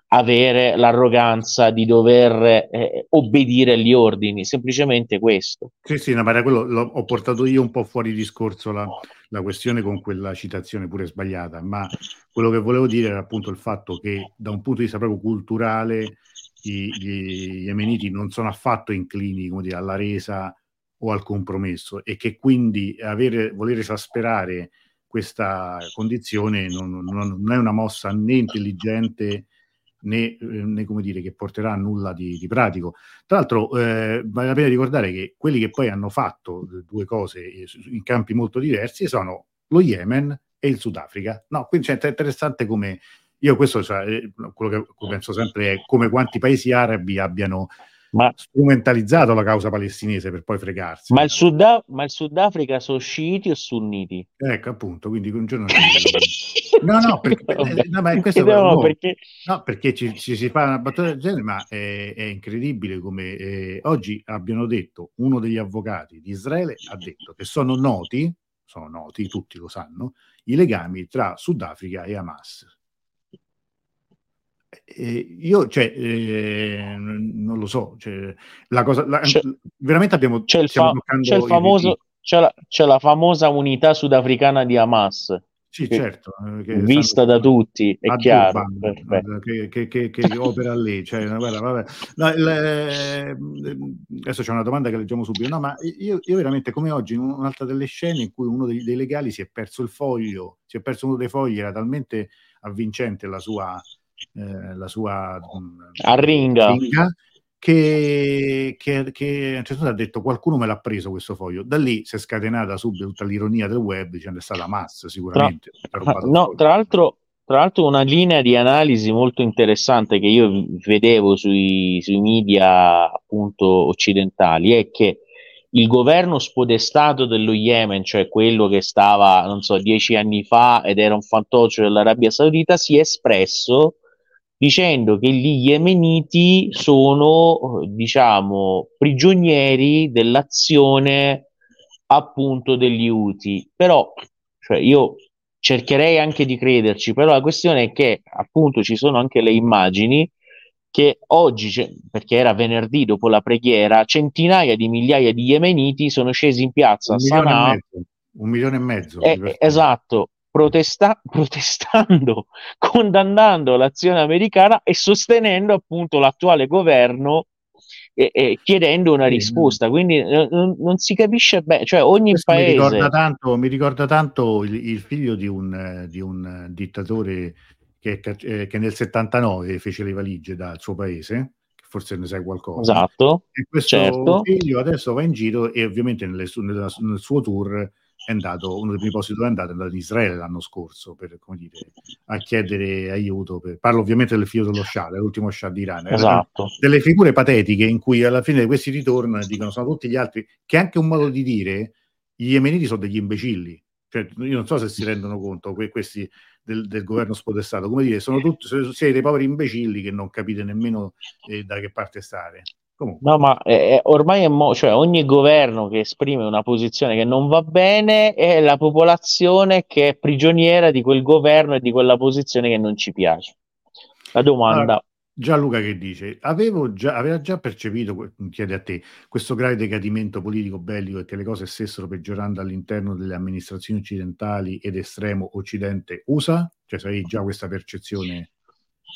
avere l'arroganza di dover eh, obbedire agli ordini, semplicemente questo.
Sì, sì, no, ma quello ho portato io un po' fuori discorso la, la, questione con quella citazione pure sbagliata, ma quello che volevo dire era appunto il fatto che da un punto di vista proprio culturale gli, gli yemeniti non sono affatto inclini dire, alla resa o al compromesso e che quindi avere, voler esasperare questa condizione non, non, non è una mossa né intelligente né, né, come dire, che porterà a nulla di, di pratico. Tra l'altro eh, vale la pena ricordare che quelli che poi hanno fatto due cose in campi molto diversi sono lo Yemen e il Sudafrica. No, quindi cioè, è interessante come io questo, cioè, eh, quello che penso sempre è come quanti paesi arabi abbiano ma, strumentalizzato la causa palestinese per poi fregarsi.
Ma il, Sud, ma il Sudafrica sono sciiti o sunniti?
Ecco, appunto, quindi un giorno... *laughs* no, no, perché, eh, no, ma questo no, no, perché... no, perché ci, ci, si fa una battuta del genere, ma è, è incredibile come eh, oggi abbiano detto, uno degli avvocati di Israele ha detto che sono noti, sono noti, tutti lo sanno, i legami tra Sudafrica e Hamas. Eh, io, cioè, eh, non lo so, cioè, la cosa, la, c'è, veramente abbiamo...
C'è il, fa- c'è il famoso, c'è la, c'è la, famosa unità sudafricana di Hamas.
Sì, che, certo.
Eh, vista da tutti, è chiaro.
Durban, che, che, che, che opera lì. Cioè, guarda, vabbè. No, le, adesso c'è una domanda che leggiamo subito. No, ma io, io veramente, come oggi, in un'altra delle scene in cui uno dei, dei legali si è perso il foglio, si è perso uno dei fogli, era talmente avvincente la sua eh, la sua
arringa,
arringa che, che, che, certo ha detto qualcuno me l'ha preso questo foglio. Da lì si è scatenata subito tutta l'ironia del web dicendo è stata massa sicuramente
tra, no, tra l'altro tra l'altro una linea di analisi molto interessante che io vedevo sui, sui media appunto occidentali è che il governo spodestato dello Yemen, cioè quello che stava, non so, dieci anni fa ed era un fantoccio dell'Arabia Saudita, si è espresso dicendo che gli yemeniti sono, diciamo, prigionieri dell'azione appunto degli Houthi. Però, cioè, io cercherei anche di crederci, però la questione è che appunto ci sono anche le immagini che oggi, perché era venerdì dopo la preghiera, centinaia di migliaia di yemeniti sono scesi in piazza a Sana'a.
Un milione e mezzo.
Eh, esatto, protesta- *laughs* protestando, condannando l'azione americana e sostenendo appunto l'attuale governo e, e chiedendo una risposta. Quindi eh, non, non si capisce bene, cioè ogni Questo paese.
Mi ricorda tanto, mi ricorda tanto il, il, figlio di un, di un dittatore che, eh, che, nel 79 fece le valigie dal suo paese. Forse ne sai qualcosa.
Esatto.
E questo certo. figlio adesso va in giro e ovviamente nelle, nel, nel suo tour è andato, uno dei primi posti dove è andato è andato in Israele l'anno scorso per, come dire, a chiedere aiuto. Per, parlo ovviamente del figlio dello Shah, dell'ultimo Shah di Iran.
Esatto.
Delle figure patetiche in cui alla fine questi ritornano e dicono sono tutti gli altri, che è anche un modo di dire gli yemeniti sono degli imbecilli. Cioè, io non so se si rendono conto que- questi del, del, governo spodestato, come dire, sono tutti, siete dei poveri imbecilli che non capite nemmeno eh, da che parte stare.
Comunque. No, ma eh, ormai è mo- cioè, ogni governo che esprime una posizione che non va bene è la popolazione che è prigioniera di quel governo e di quella posizione che non ci piace. La domanda. Allora,
Gianluca che dice, avevo già, aveva già percepito, chiede a te, questo grave decadimento politico bellico e che le cose stessero peggiorando all'interno delle amministrazioni occidentali ed estremo occidente USA? Cioè, avevi già questa percezione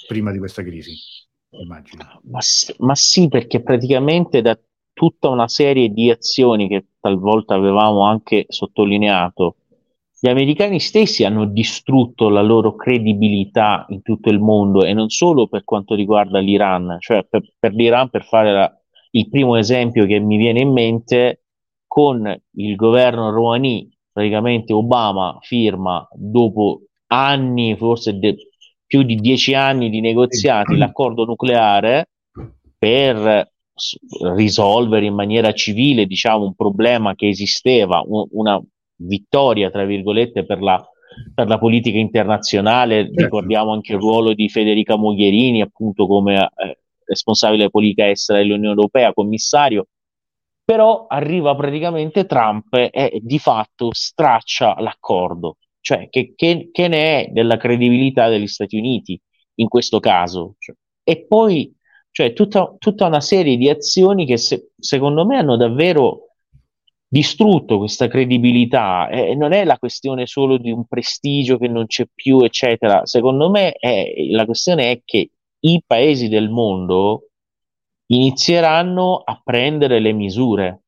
prima di questa crisi? Immagino.
Ma, ma sì, perché praticamente da tutta una serie di azioni che talvolta avevamo anche sottolineato, gli americani stessi hanno distrutto la loro credibilità in tutto il mondo e non solo per quanto riguarda l'Iran, cioè per, per l'Iran, per fare la, il primo esempio che mi viene in mente, con il governo Rouhani, praticamente Obama firma dopo anni, forse de- più di dieci anni di negoziati l'accordo nucleare per risolvere in maniera civile diciamo, un problema che esisteva, un, una vittoria tra virgolette per la, per la politica internazionale. Certo. Ricordiamo anche il ruolo di Federica Mogherini, appunto come eh, responsabile della politica estera dell'Unione Europea, commissario. Però arriva praticamente Trump e di fatto straccia l'accordo cioè, che, che, che, ne è della credibilità degli Stati Uniti in questo caso? Cioè, e poi, cioè, tutta, tutta, una serie di azioni che se, secondo me hanno davvero distrutto questa credibilità e non è la questione solo di un prestigio che non c'è più, eccetera. Secondo me è, la questione è che i paesi del mondo inizieranno a prendere le misure.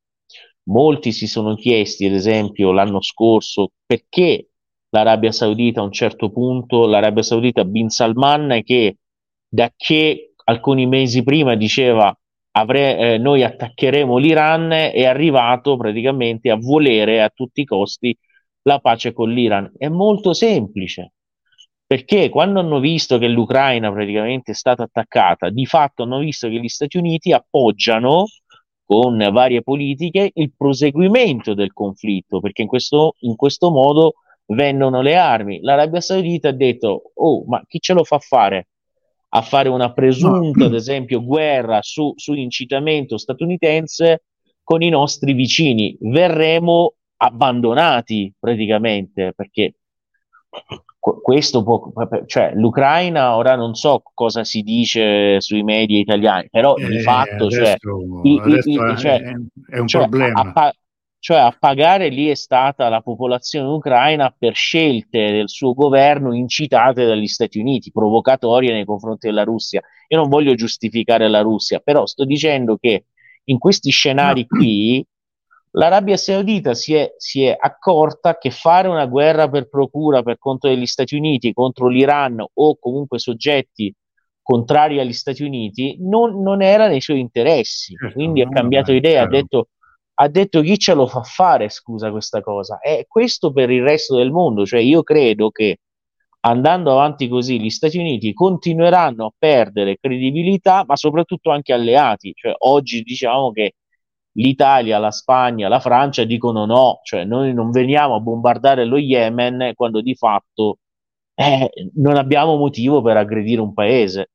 Molti si sono chiesti, ad esempio, l'anno scorso, perché l'Arabia Saudita a un certo punto, l'Arabia Saudita Bin Salman che da che alcuni mesi prima diceva avre, eh, noi attaccheremo l'Iran è arrivato praticamente a volere a tutti i costi la pace con l'Iran. È molto semplice. Perché quando hanno visto che l'Ucraina praticamente è stata attaccata, di fatto hanno visto che gli Stati Uniti appoggiano con varie politiche il proseguimento del conflitto, perché in questo, in questo modo vendono le armi. L'Arabia Saudita ha detto, oh, ma chi ce lo fa fare? A fare una presunta, ad esempio, guerra su, su incitamento statunitense con i nostri vicini. Verremo abbandonati praticamente perché questo può, cioè l'Ucraina ora non so cosa si dice sui media italiani, però eh, di fatto cioè,
adesso, cioè, adesso i, i, cioè, è, è, un cioè, problema.
A, cioè a pagare lì è stata la popolazione ucraina per scelte del suo governo incitate dagli Stati Uniti, provocatorie nei confronti della Russia. Io non voglio giustificare la Russia, però sto dicendo che in questi scenari qui l'Arabia Saudita si è, si è, accorta che fare una guerra per procura per conto degli Stati Uniti contro l'Iran o comunque soggetti contrari agli Stati Uniti non, non era nei suoi interessi. Certo, Quindi ha cambiato idea, ha detto ha detto chi ce lo fa fare, scusa questa cosa. E questo per il resto del mondo, cioè io credo che andando avanti così gli Stati Uniti continueranno a perdere credibilità, ma soprattutto anche alleati. Cioè oggi diciamo che l'Italia, la Spagna, la Francia dicono no, cioè noi non veniamo a bombardare lo Yemen quando di fatto eh, non abbiamo motivo per aggredire un paese.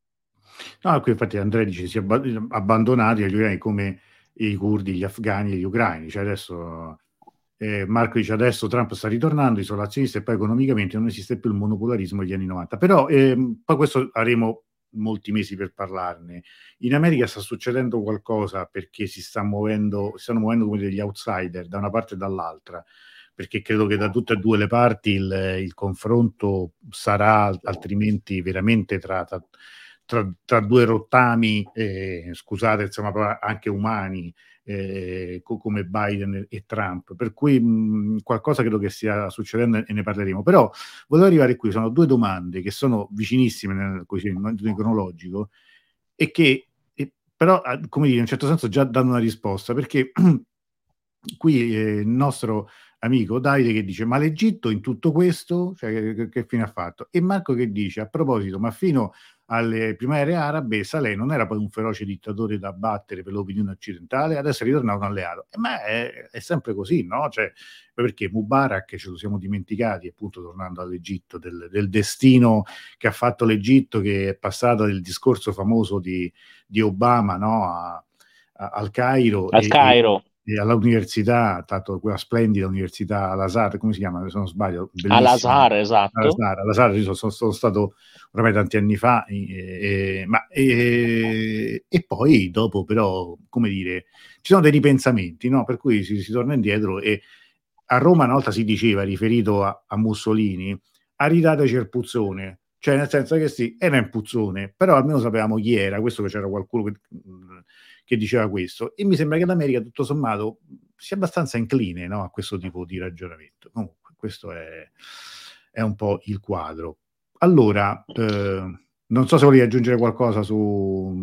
No, qui infatti Andrea dice si è abbandonati come i curdi, gli afghani e gli ucraini. Cioè adesso eh, Marco dice adesso Trump sta ritornando, isolazionista e poi economicamente non esiste più il monopolarismo degli anni 90. Però eh, poi questo avremo molti mesi per parlarne. In America sta succedendo qualcosa perché si, sta muovendo, si stanno muovendo come degli outsider da una parte e dall'altra perché credo che da tutte e due le parti il, il confronto sarà altrimenti veramente tra, tra, tra, tra due rottami, eh, scusate, insomma, anche umani, eh, come Biden e Trump. Per cui mh, qualcosa credo che stia succedendo e ne parleremo. Però volevo arrivare qui, sono due domande che sono vicinissime nel, così, momento cronologico e che e, però, come dire, in un certo senso già danno una risposta, perché *clears throat* qui eh, il nostro amico Davide che dice ma l'Egitto in tutto questo cioè, che, che, fine ha fatto e Marco che dice a proposito ma fino alle primarie arabe Saleh non era poi un feroce dittatore da battere per l'opinione occidentale adesso è ritornato un alleato eh, ma è, è, sempre così no? Cioè, perché Mubarak ce lo siamo dimenticati appunto tornando all'Egitto del, del, destino che ha fatto l'Egitto che è passato del discorso famoso di, di Obama no? a, a, al Cairo
al
e,
Cairo
all'università, tanto quella splendida università Al-Azhar, come si chiama? Se non sbaglio,
Al-Azhar, esatto.
Al-Azhar, Al-Azhar io sono, sono, stato ormai tanti anni fa, e, e, ma, e, e, poi dopo però, come dire, ci sono dei ripensamenti, no? Per cui si, si, torna indietro e a Roma una volta si diceva, riferito a, a Mussolini, aridateci il puzzone, cioè nel senso che sì, era un puzzone, però almeno sapevamo chi era, questo che c'era qualcuno che che diceva questo e mi sembra che l'America tutto sommato sia abbastanza incline no, a questo tipo di ragionamento. Comunque questo è, è un po' il quadro. Allora, eh, non so se volevi aggiungere qualcosa su...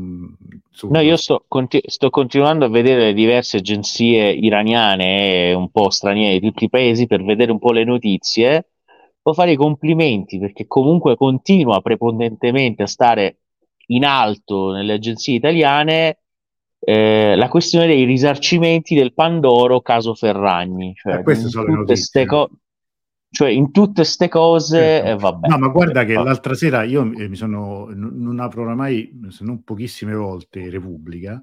su... No, io sto, continu- sto, continuando a vedere diverse agenzie iraniane un po' straniere di tutti i paesi per vedere un po' le notizie. Può fare i complimenti perché comunque continua prepondentemente a stare in alto nelle agenzie italiane eh, la questione dei risarcimenti del Pandoro caso Ferragni. Cioè,
eh, queste sono le notizie. Co-
cioè in tutte queste cose certo. eh, vabbè.
No, ma guarda che l'altra sera io eh, mi sono non apro oramai se non pochissime volte Repubblica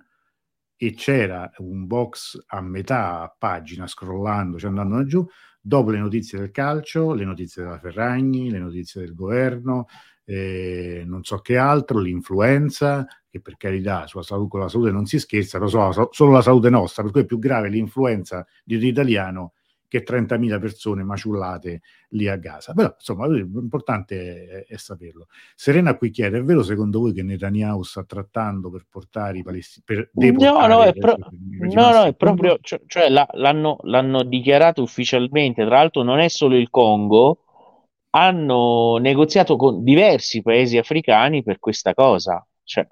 e c'era un box a metà pagina scrollando, cioè andando giù, dopo le notizie del calcio, le notizie della Ferragni, le notizie del governo, eh, non so che altro, l'influenza, che per carità sulla salute, con la salute non si scherza, però solo, solo la salute nostra, per cui è più grave l'influenza di un italiano che 30.000 persone maciullate lì a Gaza. Però, insomma, l'importante è, è, saperlo. Serena qui chiede, è vero secondo voi che Netanyahu sta trattando per portare i palestinesi?
No, no, è, pro- no, no, è proprio, cioè, cioè l'hanno, l'hanno dichiarato ufficialmente, tra l'altro non è solo il Congo, hanno negoziato con diversi paesi africani per questa cosa. Cioè,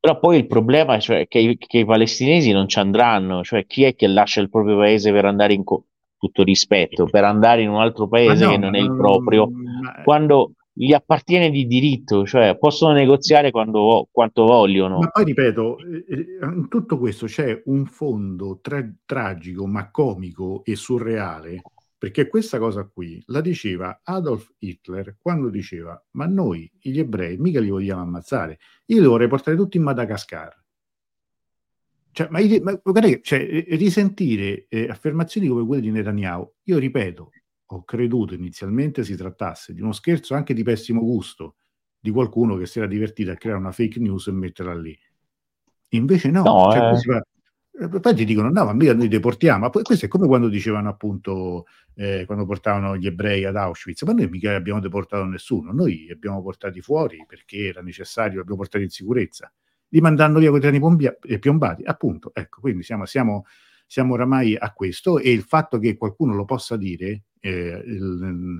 però poi il problema è cioè, che, i, che, i, palestinesi non ci andranno, cioè chi è che lascia il proprio paese per andare in co- tutto rispetto, per andare in un altro paese no, che non è il proprio, ma... quando gli appartiene di diritto, cioè possono negoziare quando, quanto vogliono.
Ma poi ripeto, eh, eh, in tutto questo c'è un fondo tra- tragico ma comico e surreale perché questa cosa qui la diceva Adolf Hitler quando diceva ma noi gli ebrei mica li vogliamo ammazzare, io li vorrei portare tutti in Madagascar. Cioè, ma, ma guardate, cioè, risentire eh, affermazioni come quelle di Netanyahu, io ripeto, ho creduto inizialmente si trattasse di uno scherzo anche di pessimo gusto di qualcuno che si era divertito a creare una fake news e metterla lì. Invece no, no cioè, eh... Eh, poi ti dicono no, ma mica noi deportiamo. Poi, questo è come quando dicevano appunto eh, quando portavano gli ebrei ad Auschwitz, ma noi mica abbiamo deportato nessuno, noi li abbiamo portati fuori perché era necessario, li abbiamo portati in sicurezza, li mandando via con i treni piombati, appunto. Ecco, quindi siamo, siamo, siamo oramai a questo e il fatto che qualcuno lo possa dire eh, il,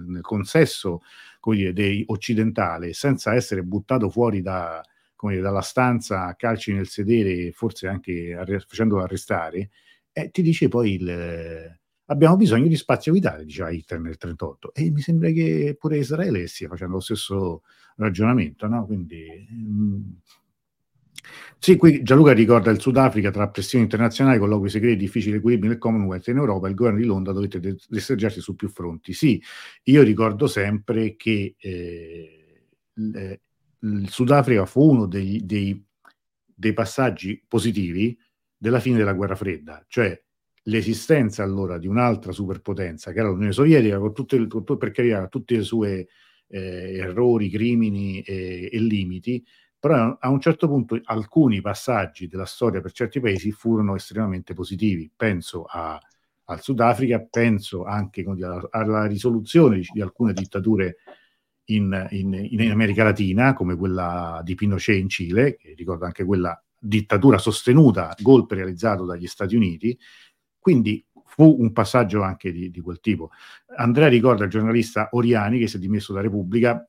nel consesso come dire, occidentale senza essere buttato fuori da, dire, dalla stanza a calci nel sedere, forse anche arre- facendolo arrestare, eh, ti dice poi il, abbiamo bisogno di spazio vitale, diceva Hitler nel 1938, e mi sembra che pure Israele stia facendo lo stesso ragionamento, no? Quindi... Mh, sì, qui Gianluca ricorda il Sudafrica tra pressioni internazionali, colloqui segreti, difficili equilibri nel Commonwealth in Europa, il governo di Londra dovette destreggiarsi su più fronti. Sì, io ricordo sempre che eh, il Sudafrica fu uno dei, dei, dei, passaggi positivi della fine della guerra fredda, cioè l'esistenza allora di un'altra superpotenza che era l'Unione Sovietica, con tutte, per carità, tutti i suoi eh, errori, crimini e, e limiti, però a un certo punto alcuni passaggi della storia per certi paesi furono estremamente positivi. Penso a, al Sudafrica, penso anche alla, alla risoluzione di, di, alcune dittature in, in, in, America Latina, come quella di Pinochet in Cile, che ricordo anche quella dittatura sostenuta, golpe realizzato dagli Stati Uniti, quindi fu un passaggio anche di, di quel tipo. Andrea ricorda il giornalista Oriani che si è dimesso da Repubblica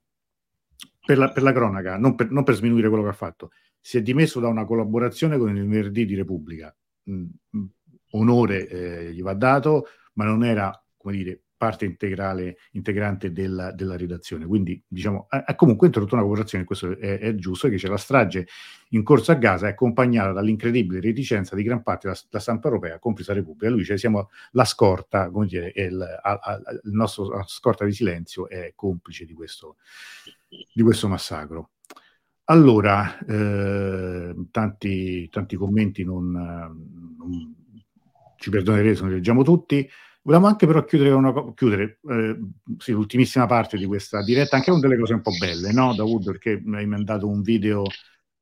per la, per la cronaca, non per, non per, sminuire quello che ha fatto, si è dimesso da una collaborazione con il venerdì di Repubblica. Mm, mm onore eh, gli va dato, ma non era, come dire, parte integrale, integrante della, della redazione. Quindi, diciamo, ha, comunque introdotto una cooperazione, questo è, è, giusto, che c'è la strage in corso a Gaza, è accompagnata dall'incredibile reticenza di gran parte della, stampa europea, compresa Repubblica. Lui dice, siamo la scorta, come dire, il, a, a, il nostro scorta di silenzio è complice di questo, di questo massacro. Allora, eh, tanti, tanti commenti non, non ci perdonerete se non li leggiamo tutti. Volevamo anche però chiudere, una, chiudere eh, sì, l'ultimissima parte di questa diretta, anche con delle cose un po' belle, no, Dawood? Perché mi hai mandato un video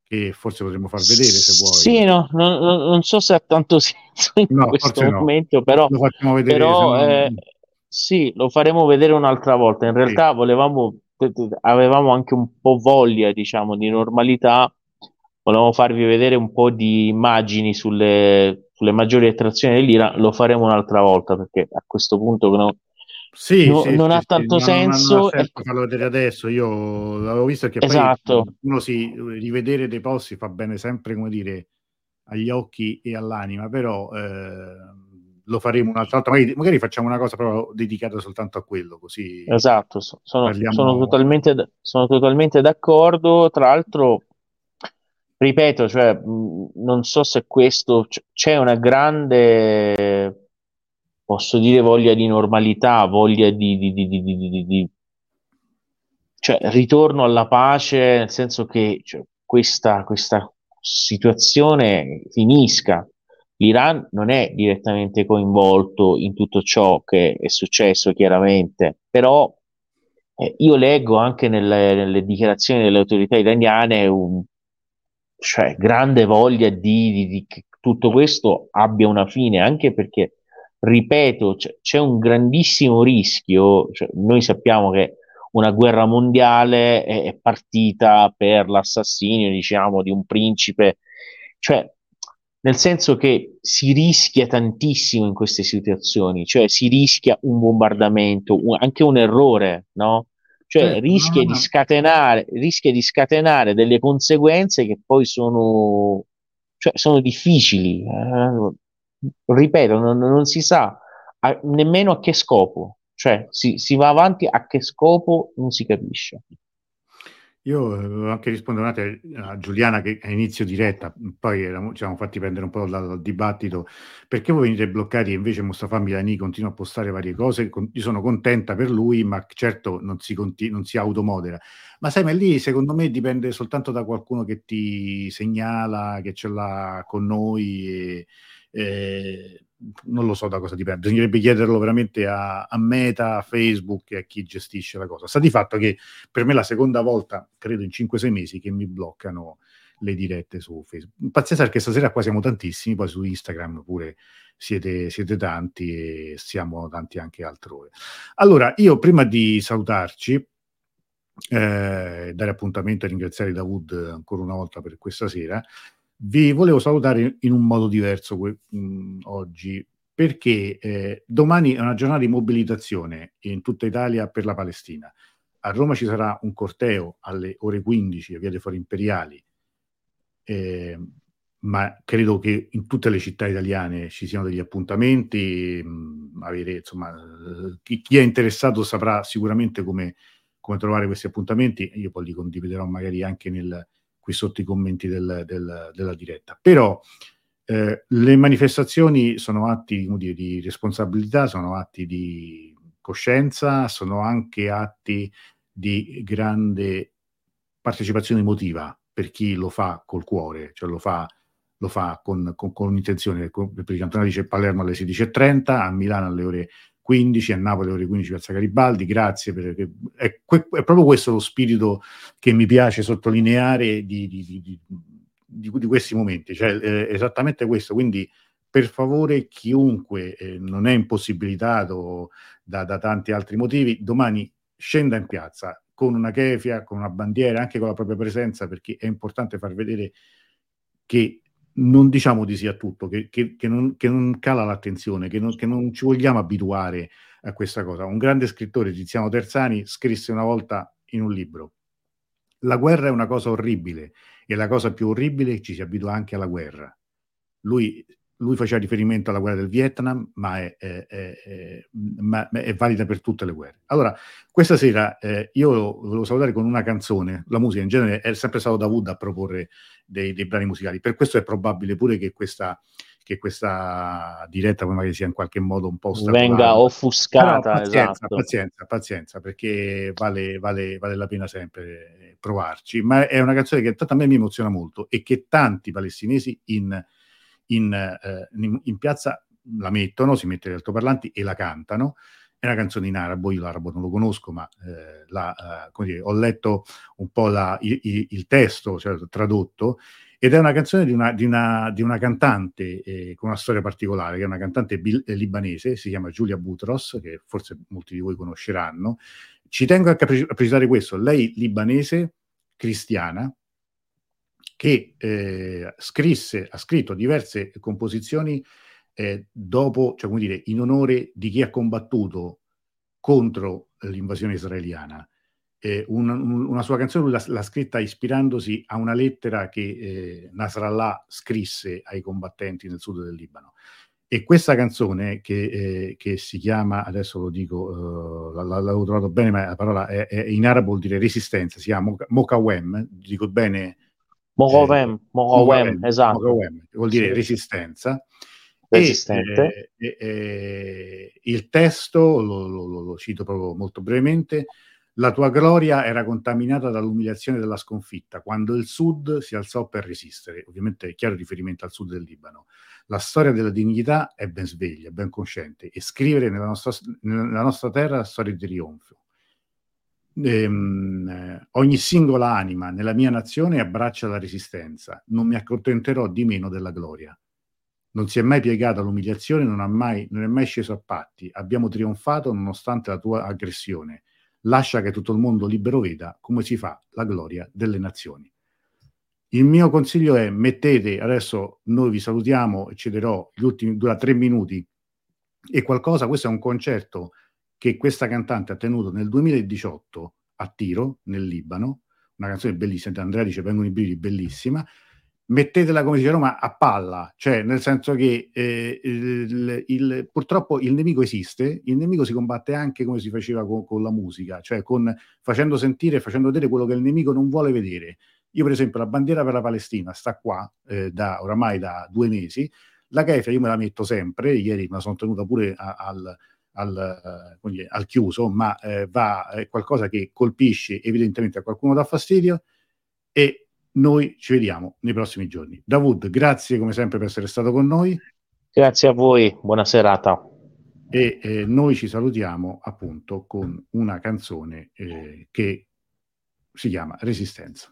che forse potremmo far vedere se vuoi.
Sì, no, non, non so se ha tanto *laughs* senso in no, questo momento, no. però, lo facciamo vedere, però no... eh, sì, lo faremo vedere un'altra volta. In realtà sì. volevamo, avevamo anche un po' voglia, diciamo, di normalità volevamo farvi vedere un po' di immagini sulle, sulle maggiori attrazioni dell'Ira, lo faremo un'altra volta perché a questo punto no,
sì,
no,
sì,
non
sì,
ha tanto senso. Non,
non ha senso farlo vedere adesso. Io l'avevo visto che esatto. poi uno si rivedere dei posti fa bene sempre, come dire, agli occhi e all'anima, però eh, lo faremo un'altra volta. Magari, magari, facciamo una cosa proprio dedicata soltanto a quello. Così
esatto, sono, sono, totalmente, sono totalmente d'accordo. Tra l'altro, ripeto, cioè, mh, non so se questo c- c'è una grande, posso dire, voglia di normalità, voglia di, di, di, di cioè, ritorno alla pace, nel senso che cioè, questa, questa situazione finisca. L'Iran non è direttamente coinvolto in tutto ciò che è successo, chiaramente, però eh, io leggo anche nelle, nelle dichiarazioni delle autorità iraniane un cioè, grande voglia di, di, di, che tutto questo abbia una fine, anche perché, ripeto, c- c'è un grandissimo rischio, cioè, noi sappiamo che una guerra mondiale è, è partita per l'assassinio, diciamo, di un principe, cioè, nel senso che si rischia tantissimo in queste situazioni, cioè si rischia un bombardamento, un, anche un errore, no? Cioè eh, rischia, no, no. Di scatenare, rischia di scatenare delle conseguenze che poi sono, cioè, sono difficili. Eh, ripeto, non, non, si sa a, nemmeno a che scopo, cioè si, si va avanti a che scopo non si capisce.
Io eh, anche rispondere a Giuliana che a inizio diretta, poi eravamo, ci siamo fatti prendere un po' dal, dal, dibattito, perché voi venite bloccati e invece Mustafa Milani continua a postare varie cose, con, io sono contenta per lui, ma certo non si, continu- non si automodera. Ma sai, ma lì secondo me dipende soltanto da qualcuno che ti segnala, che ce l'ha con noi. E, eh, non lo so da cosa dipende, bisognerebbe chiederlo veramente a, a, Meta, a Facebook e a chi gestisce la cosa. Sta di fatto che per me è la seconda volta, credo in 5-6 mesi, che mi bloccano le dirette su Facebook. Pazienza perché stasera qua siamo tantissimi, poi su Instagram pure siete, siete tanti e siamo tanti anche altrove. Allora, io prima di salutarci, eh, dare appuntamento e ringraziare Davud ancora una volta per questa sera, vi volevo salutare in un modo diverso que- mh, mm, oggi perché eh, domani è una giornata di mobilitazione in tutta Italia per la Palestina. A Roma ci sarà un corteo alle ore 15 a Via dei Fori Imperiali, eh, ma credo che in tutte le città italiane ci siano degli appuntamenti. Mh, mm, avere, insomma, chi, chi, è interessato saprà sicuramente come, come, trovare questi appuntamenti. Io poi li condividerò magari anche nel, qui sotto i commenti del, del, della diretta. Però eh, le manifestazioni sono atti dire, di responsabilità, sono atti di coscienza, sono anche atti di grande partecipazione emotiva per chi lo fa col cuore, cioè lo fa, lo fa con, con, con intenzione. Per i cantonati dice Palermo alle 16.30, a Milano alle ore 15, a Napoli ore 15 Piazza Garibaldi, grazie, perché è, è, proprio questo lo spirito che mi piace sottolineare di, di, di, di questi momenti, cioè eh, esattamente questo, quindi per favore chiunque eh, non è impossibilitato da, da, tanti altri motivi, domani scenda in piazza con una kefia, con una bandiera, anche con la propria presenza, perché è importante far vedere che non diciamo di sì a tutto, che, che, che, non, che non, cala l'attenzione, non, che non, ci vogliamo abituare a questa cosa. Un grande scrittore, Tiziano Terzani, scrisse una volta in un libro, la guerra è una cosa orribile e la cosa più orribile è che ci si abitua anche alla guerra. Lui lui faceva riferimento alla guerra del Vietnam, ma è, è, è, ma è valida per tutte le guerre. Allora, questa sera eh, io volevo salutare con una canzone, la musica in genere è sempre stato Davud a proporre dei, dei brani musicali, per questo è probabile pure che questa, che questa diretta magari sia in qualche modo un po'
venga offuscata.
Però pazienza,
esatto.
pazienza, pazienza, perché vale, vale, vale, la pena sempre provarci, ma è una canzone che intanto a me mi emoziona molto e che tanti palestinesi in in, eh, in, in piazza la mettono, si mette gli altoparlanti e la cantano. È una canzone in arabo, io l'arabo non lo conosco, ma eh, la, eh, dire, ho letto un po' la, il, il, testo, cioè tradotto, ed è una canzone di una, di una, di una cantante eh, con una storia particolare, che è una cantante bil- eh, libanese, si chiama Giulia Butros, che forse molti di voi conosceranno. Ci tengo a, pre- a precisare questo, lei libanese, cristiana, che eh, scrisse, ha scritto diverse composizioni eh, dopo, cioè come dire, in onore di chi ha combattuto contro l'invasione israeliana. Eh, una, una, sua canzone l'ha, l'ha, scritta ispirandosi a una lettera che eh, Nasrallah scrisse ai combattenti nel sud del Libano. E questa canzone che, eh, che si chiama, adesso lo dico, uh, l'avevo trovato bene, ma la parola è, è in arabo vuol dire resistenza, si chiama Mokawem, dico bene
Morovem, eh, Morovem, esatto. Morovem,
vuol dire sì. resistenza.
Resistente.
E, eh, eh, il testo, lo, lo, lo, cito proprio molto brevemente, la tua gloria era contaminata dall'umiliazione della sconfitta, quando il Sud si alzò per resistere. Ovviamente è chiaro riferimento al Sud del Libano. La storia della dignità è ben sveglia, ben cosciente, e scrivere nella nostra, nella nostra terra la storia di trionfo ehm, ogni singola anima nella mia nazione abbraccia la resistenza, non mi accontenterò di meno della gloria. Non si è mai piegato all'umiliazione, non, mai, non è mai sceso a patti. Abbiamo trionfato nonostante la tua aggressione. Lascia che tutto il mondo libero veda come si fa la gloria delle nazioni. Il mio consiglio è mettete, adesso noi vi salutiamo, cederò gli ultimi, dura tre minuti e qualcosa, questo è un concerto che questa cantante ha tenuto nel 2018 a Tiro, nel Libano, una canzone bellissima, Andrea dice vengono i brividi, bellissima, mettetela come dice Roma a palla, cioè nel senso che eh, il, il, purtroppo il nemico esiste, il nemico si combatte anche come si faceva con, con la musica, cioè con, facendo sentire facendo vedere quello che il nemico non vuole vedere. Io per esempio la bandiera per la Palestina sta qua eh, da oramai da due mesi, la kefia io me la metto sempre, ieri me la sono tenuta pure a, al al, eh, al chiuso, ma eh, va, è qualcosa che colpisce evidentemente a qualcuno dà fastidio e noi ci vediamo nei prossimi giorni. Davud, grazie come sempre per essere stato con noi.
Grazie a voi, buona serata.
E eh, noi ci salutiamo appunto con una canzone eh, che si chiama Resistenza.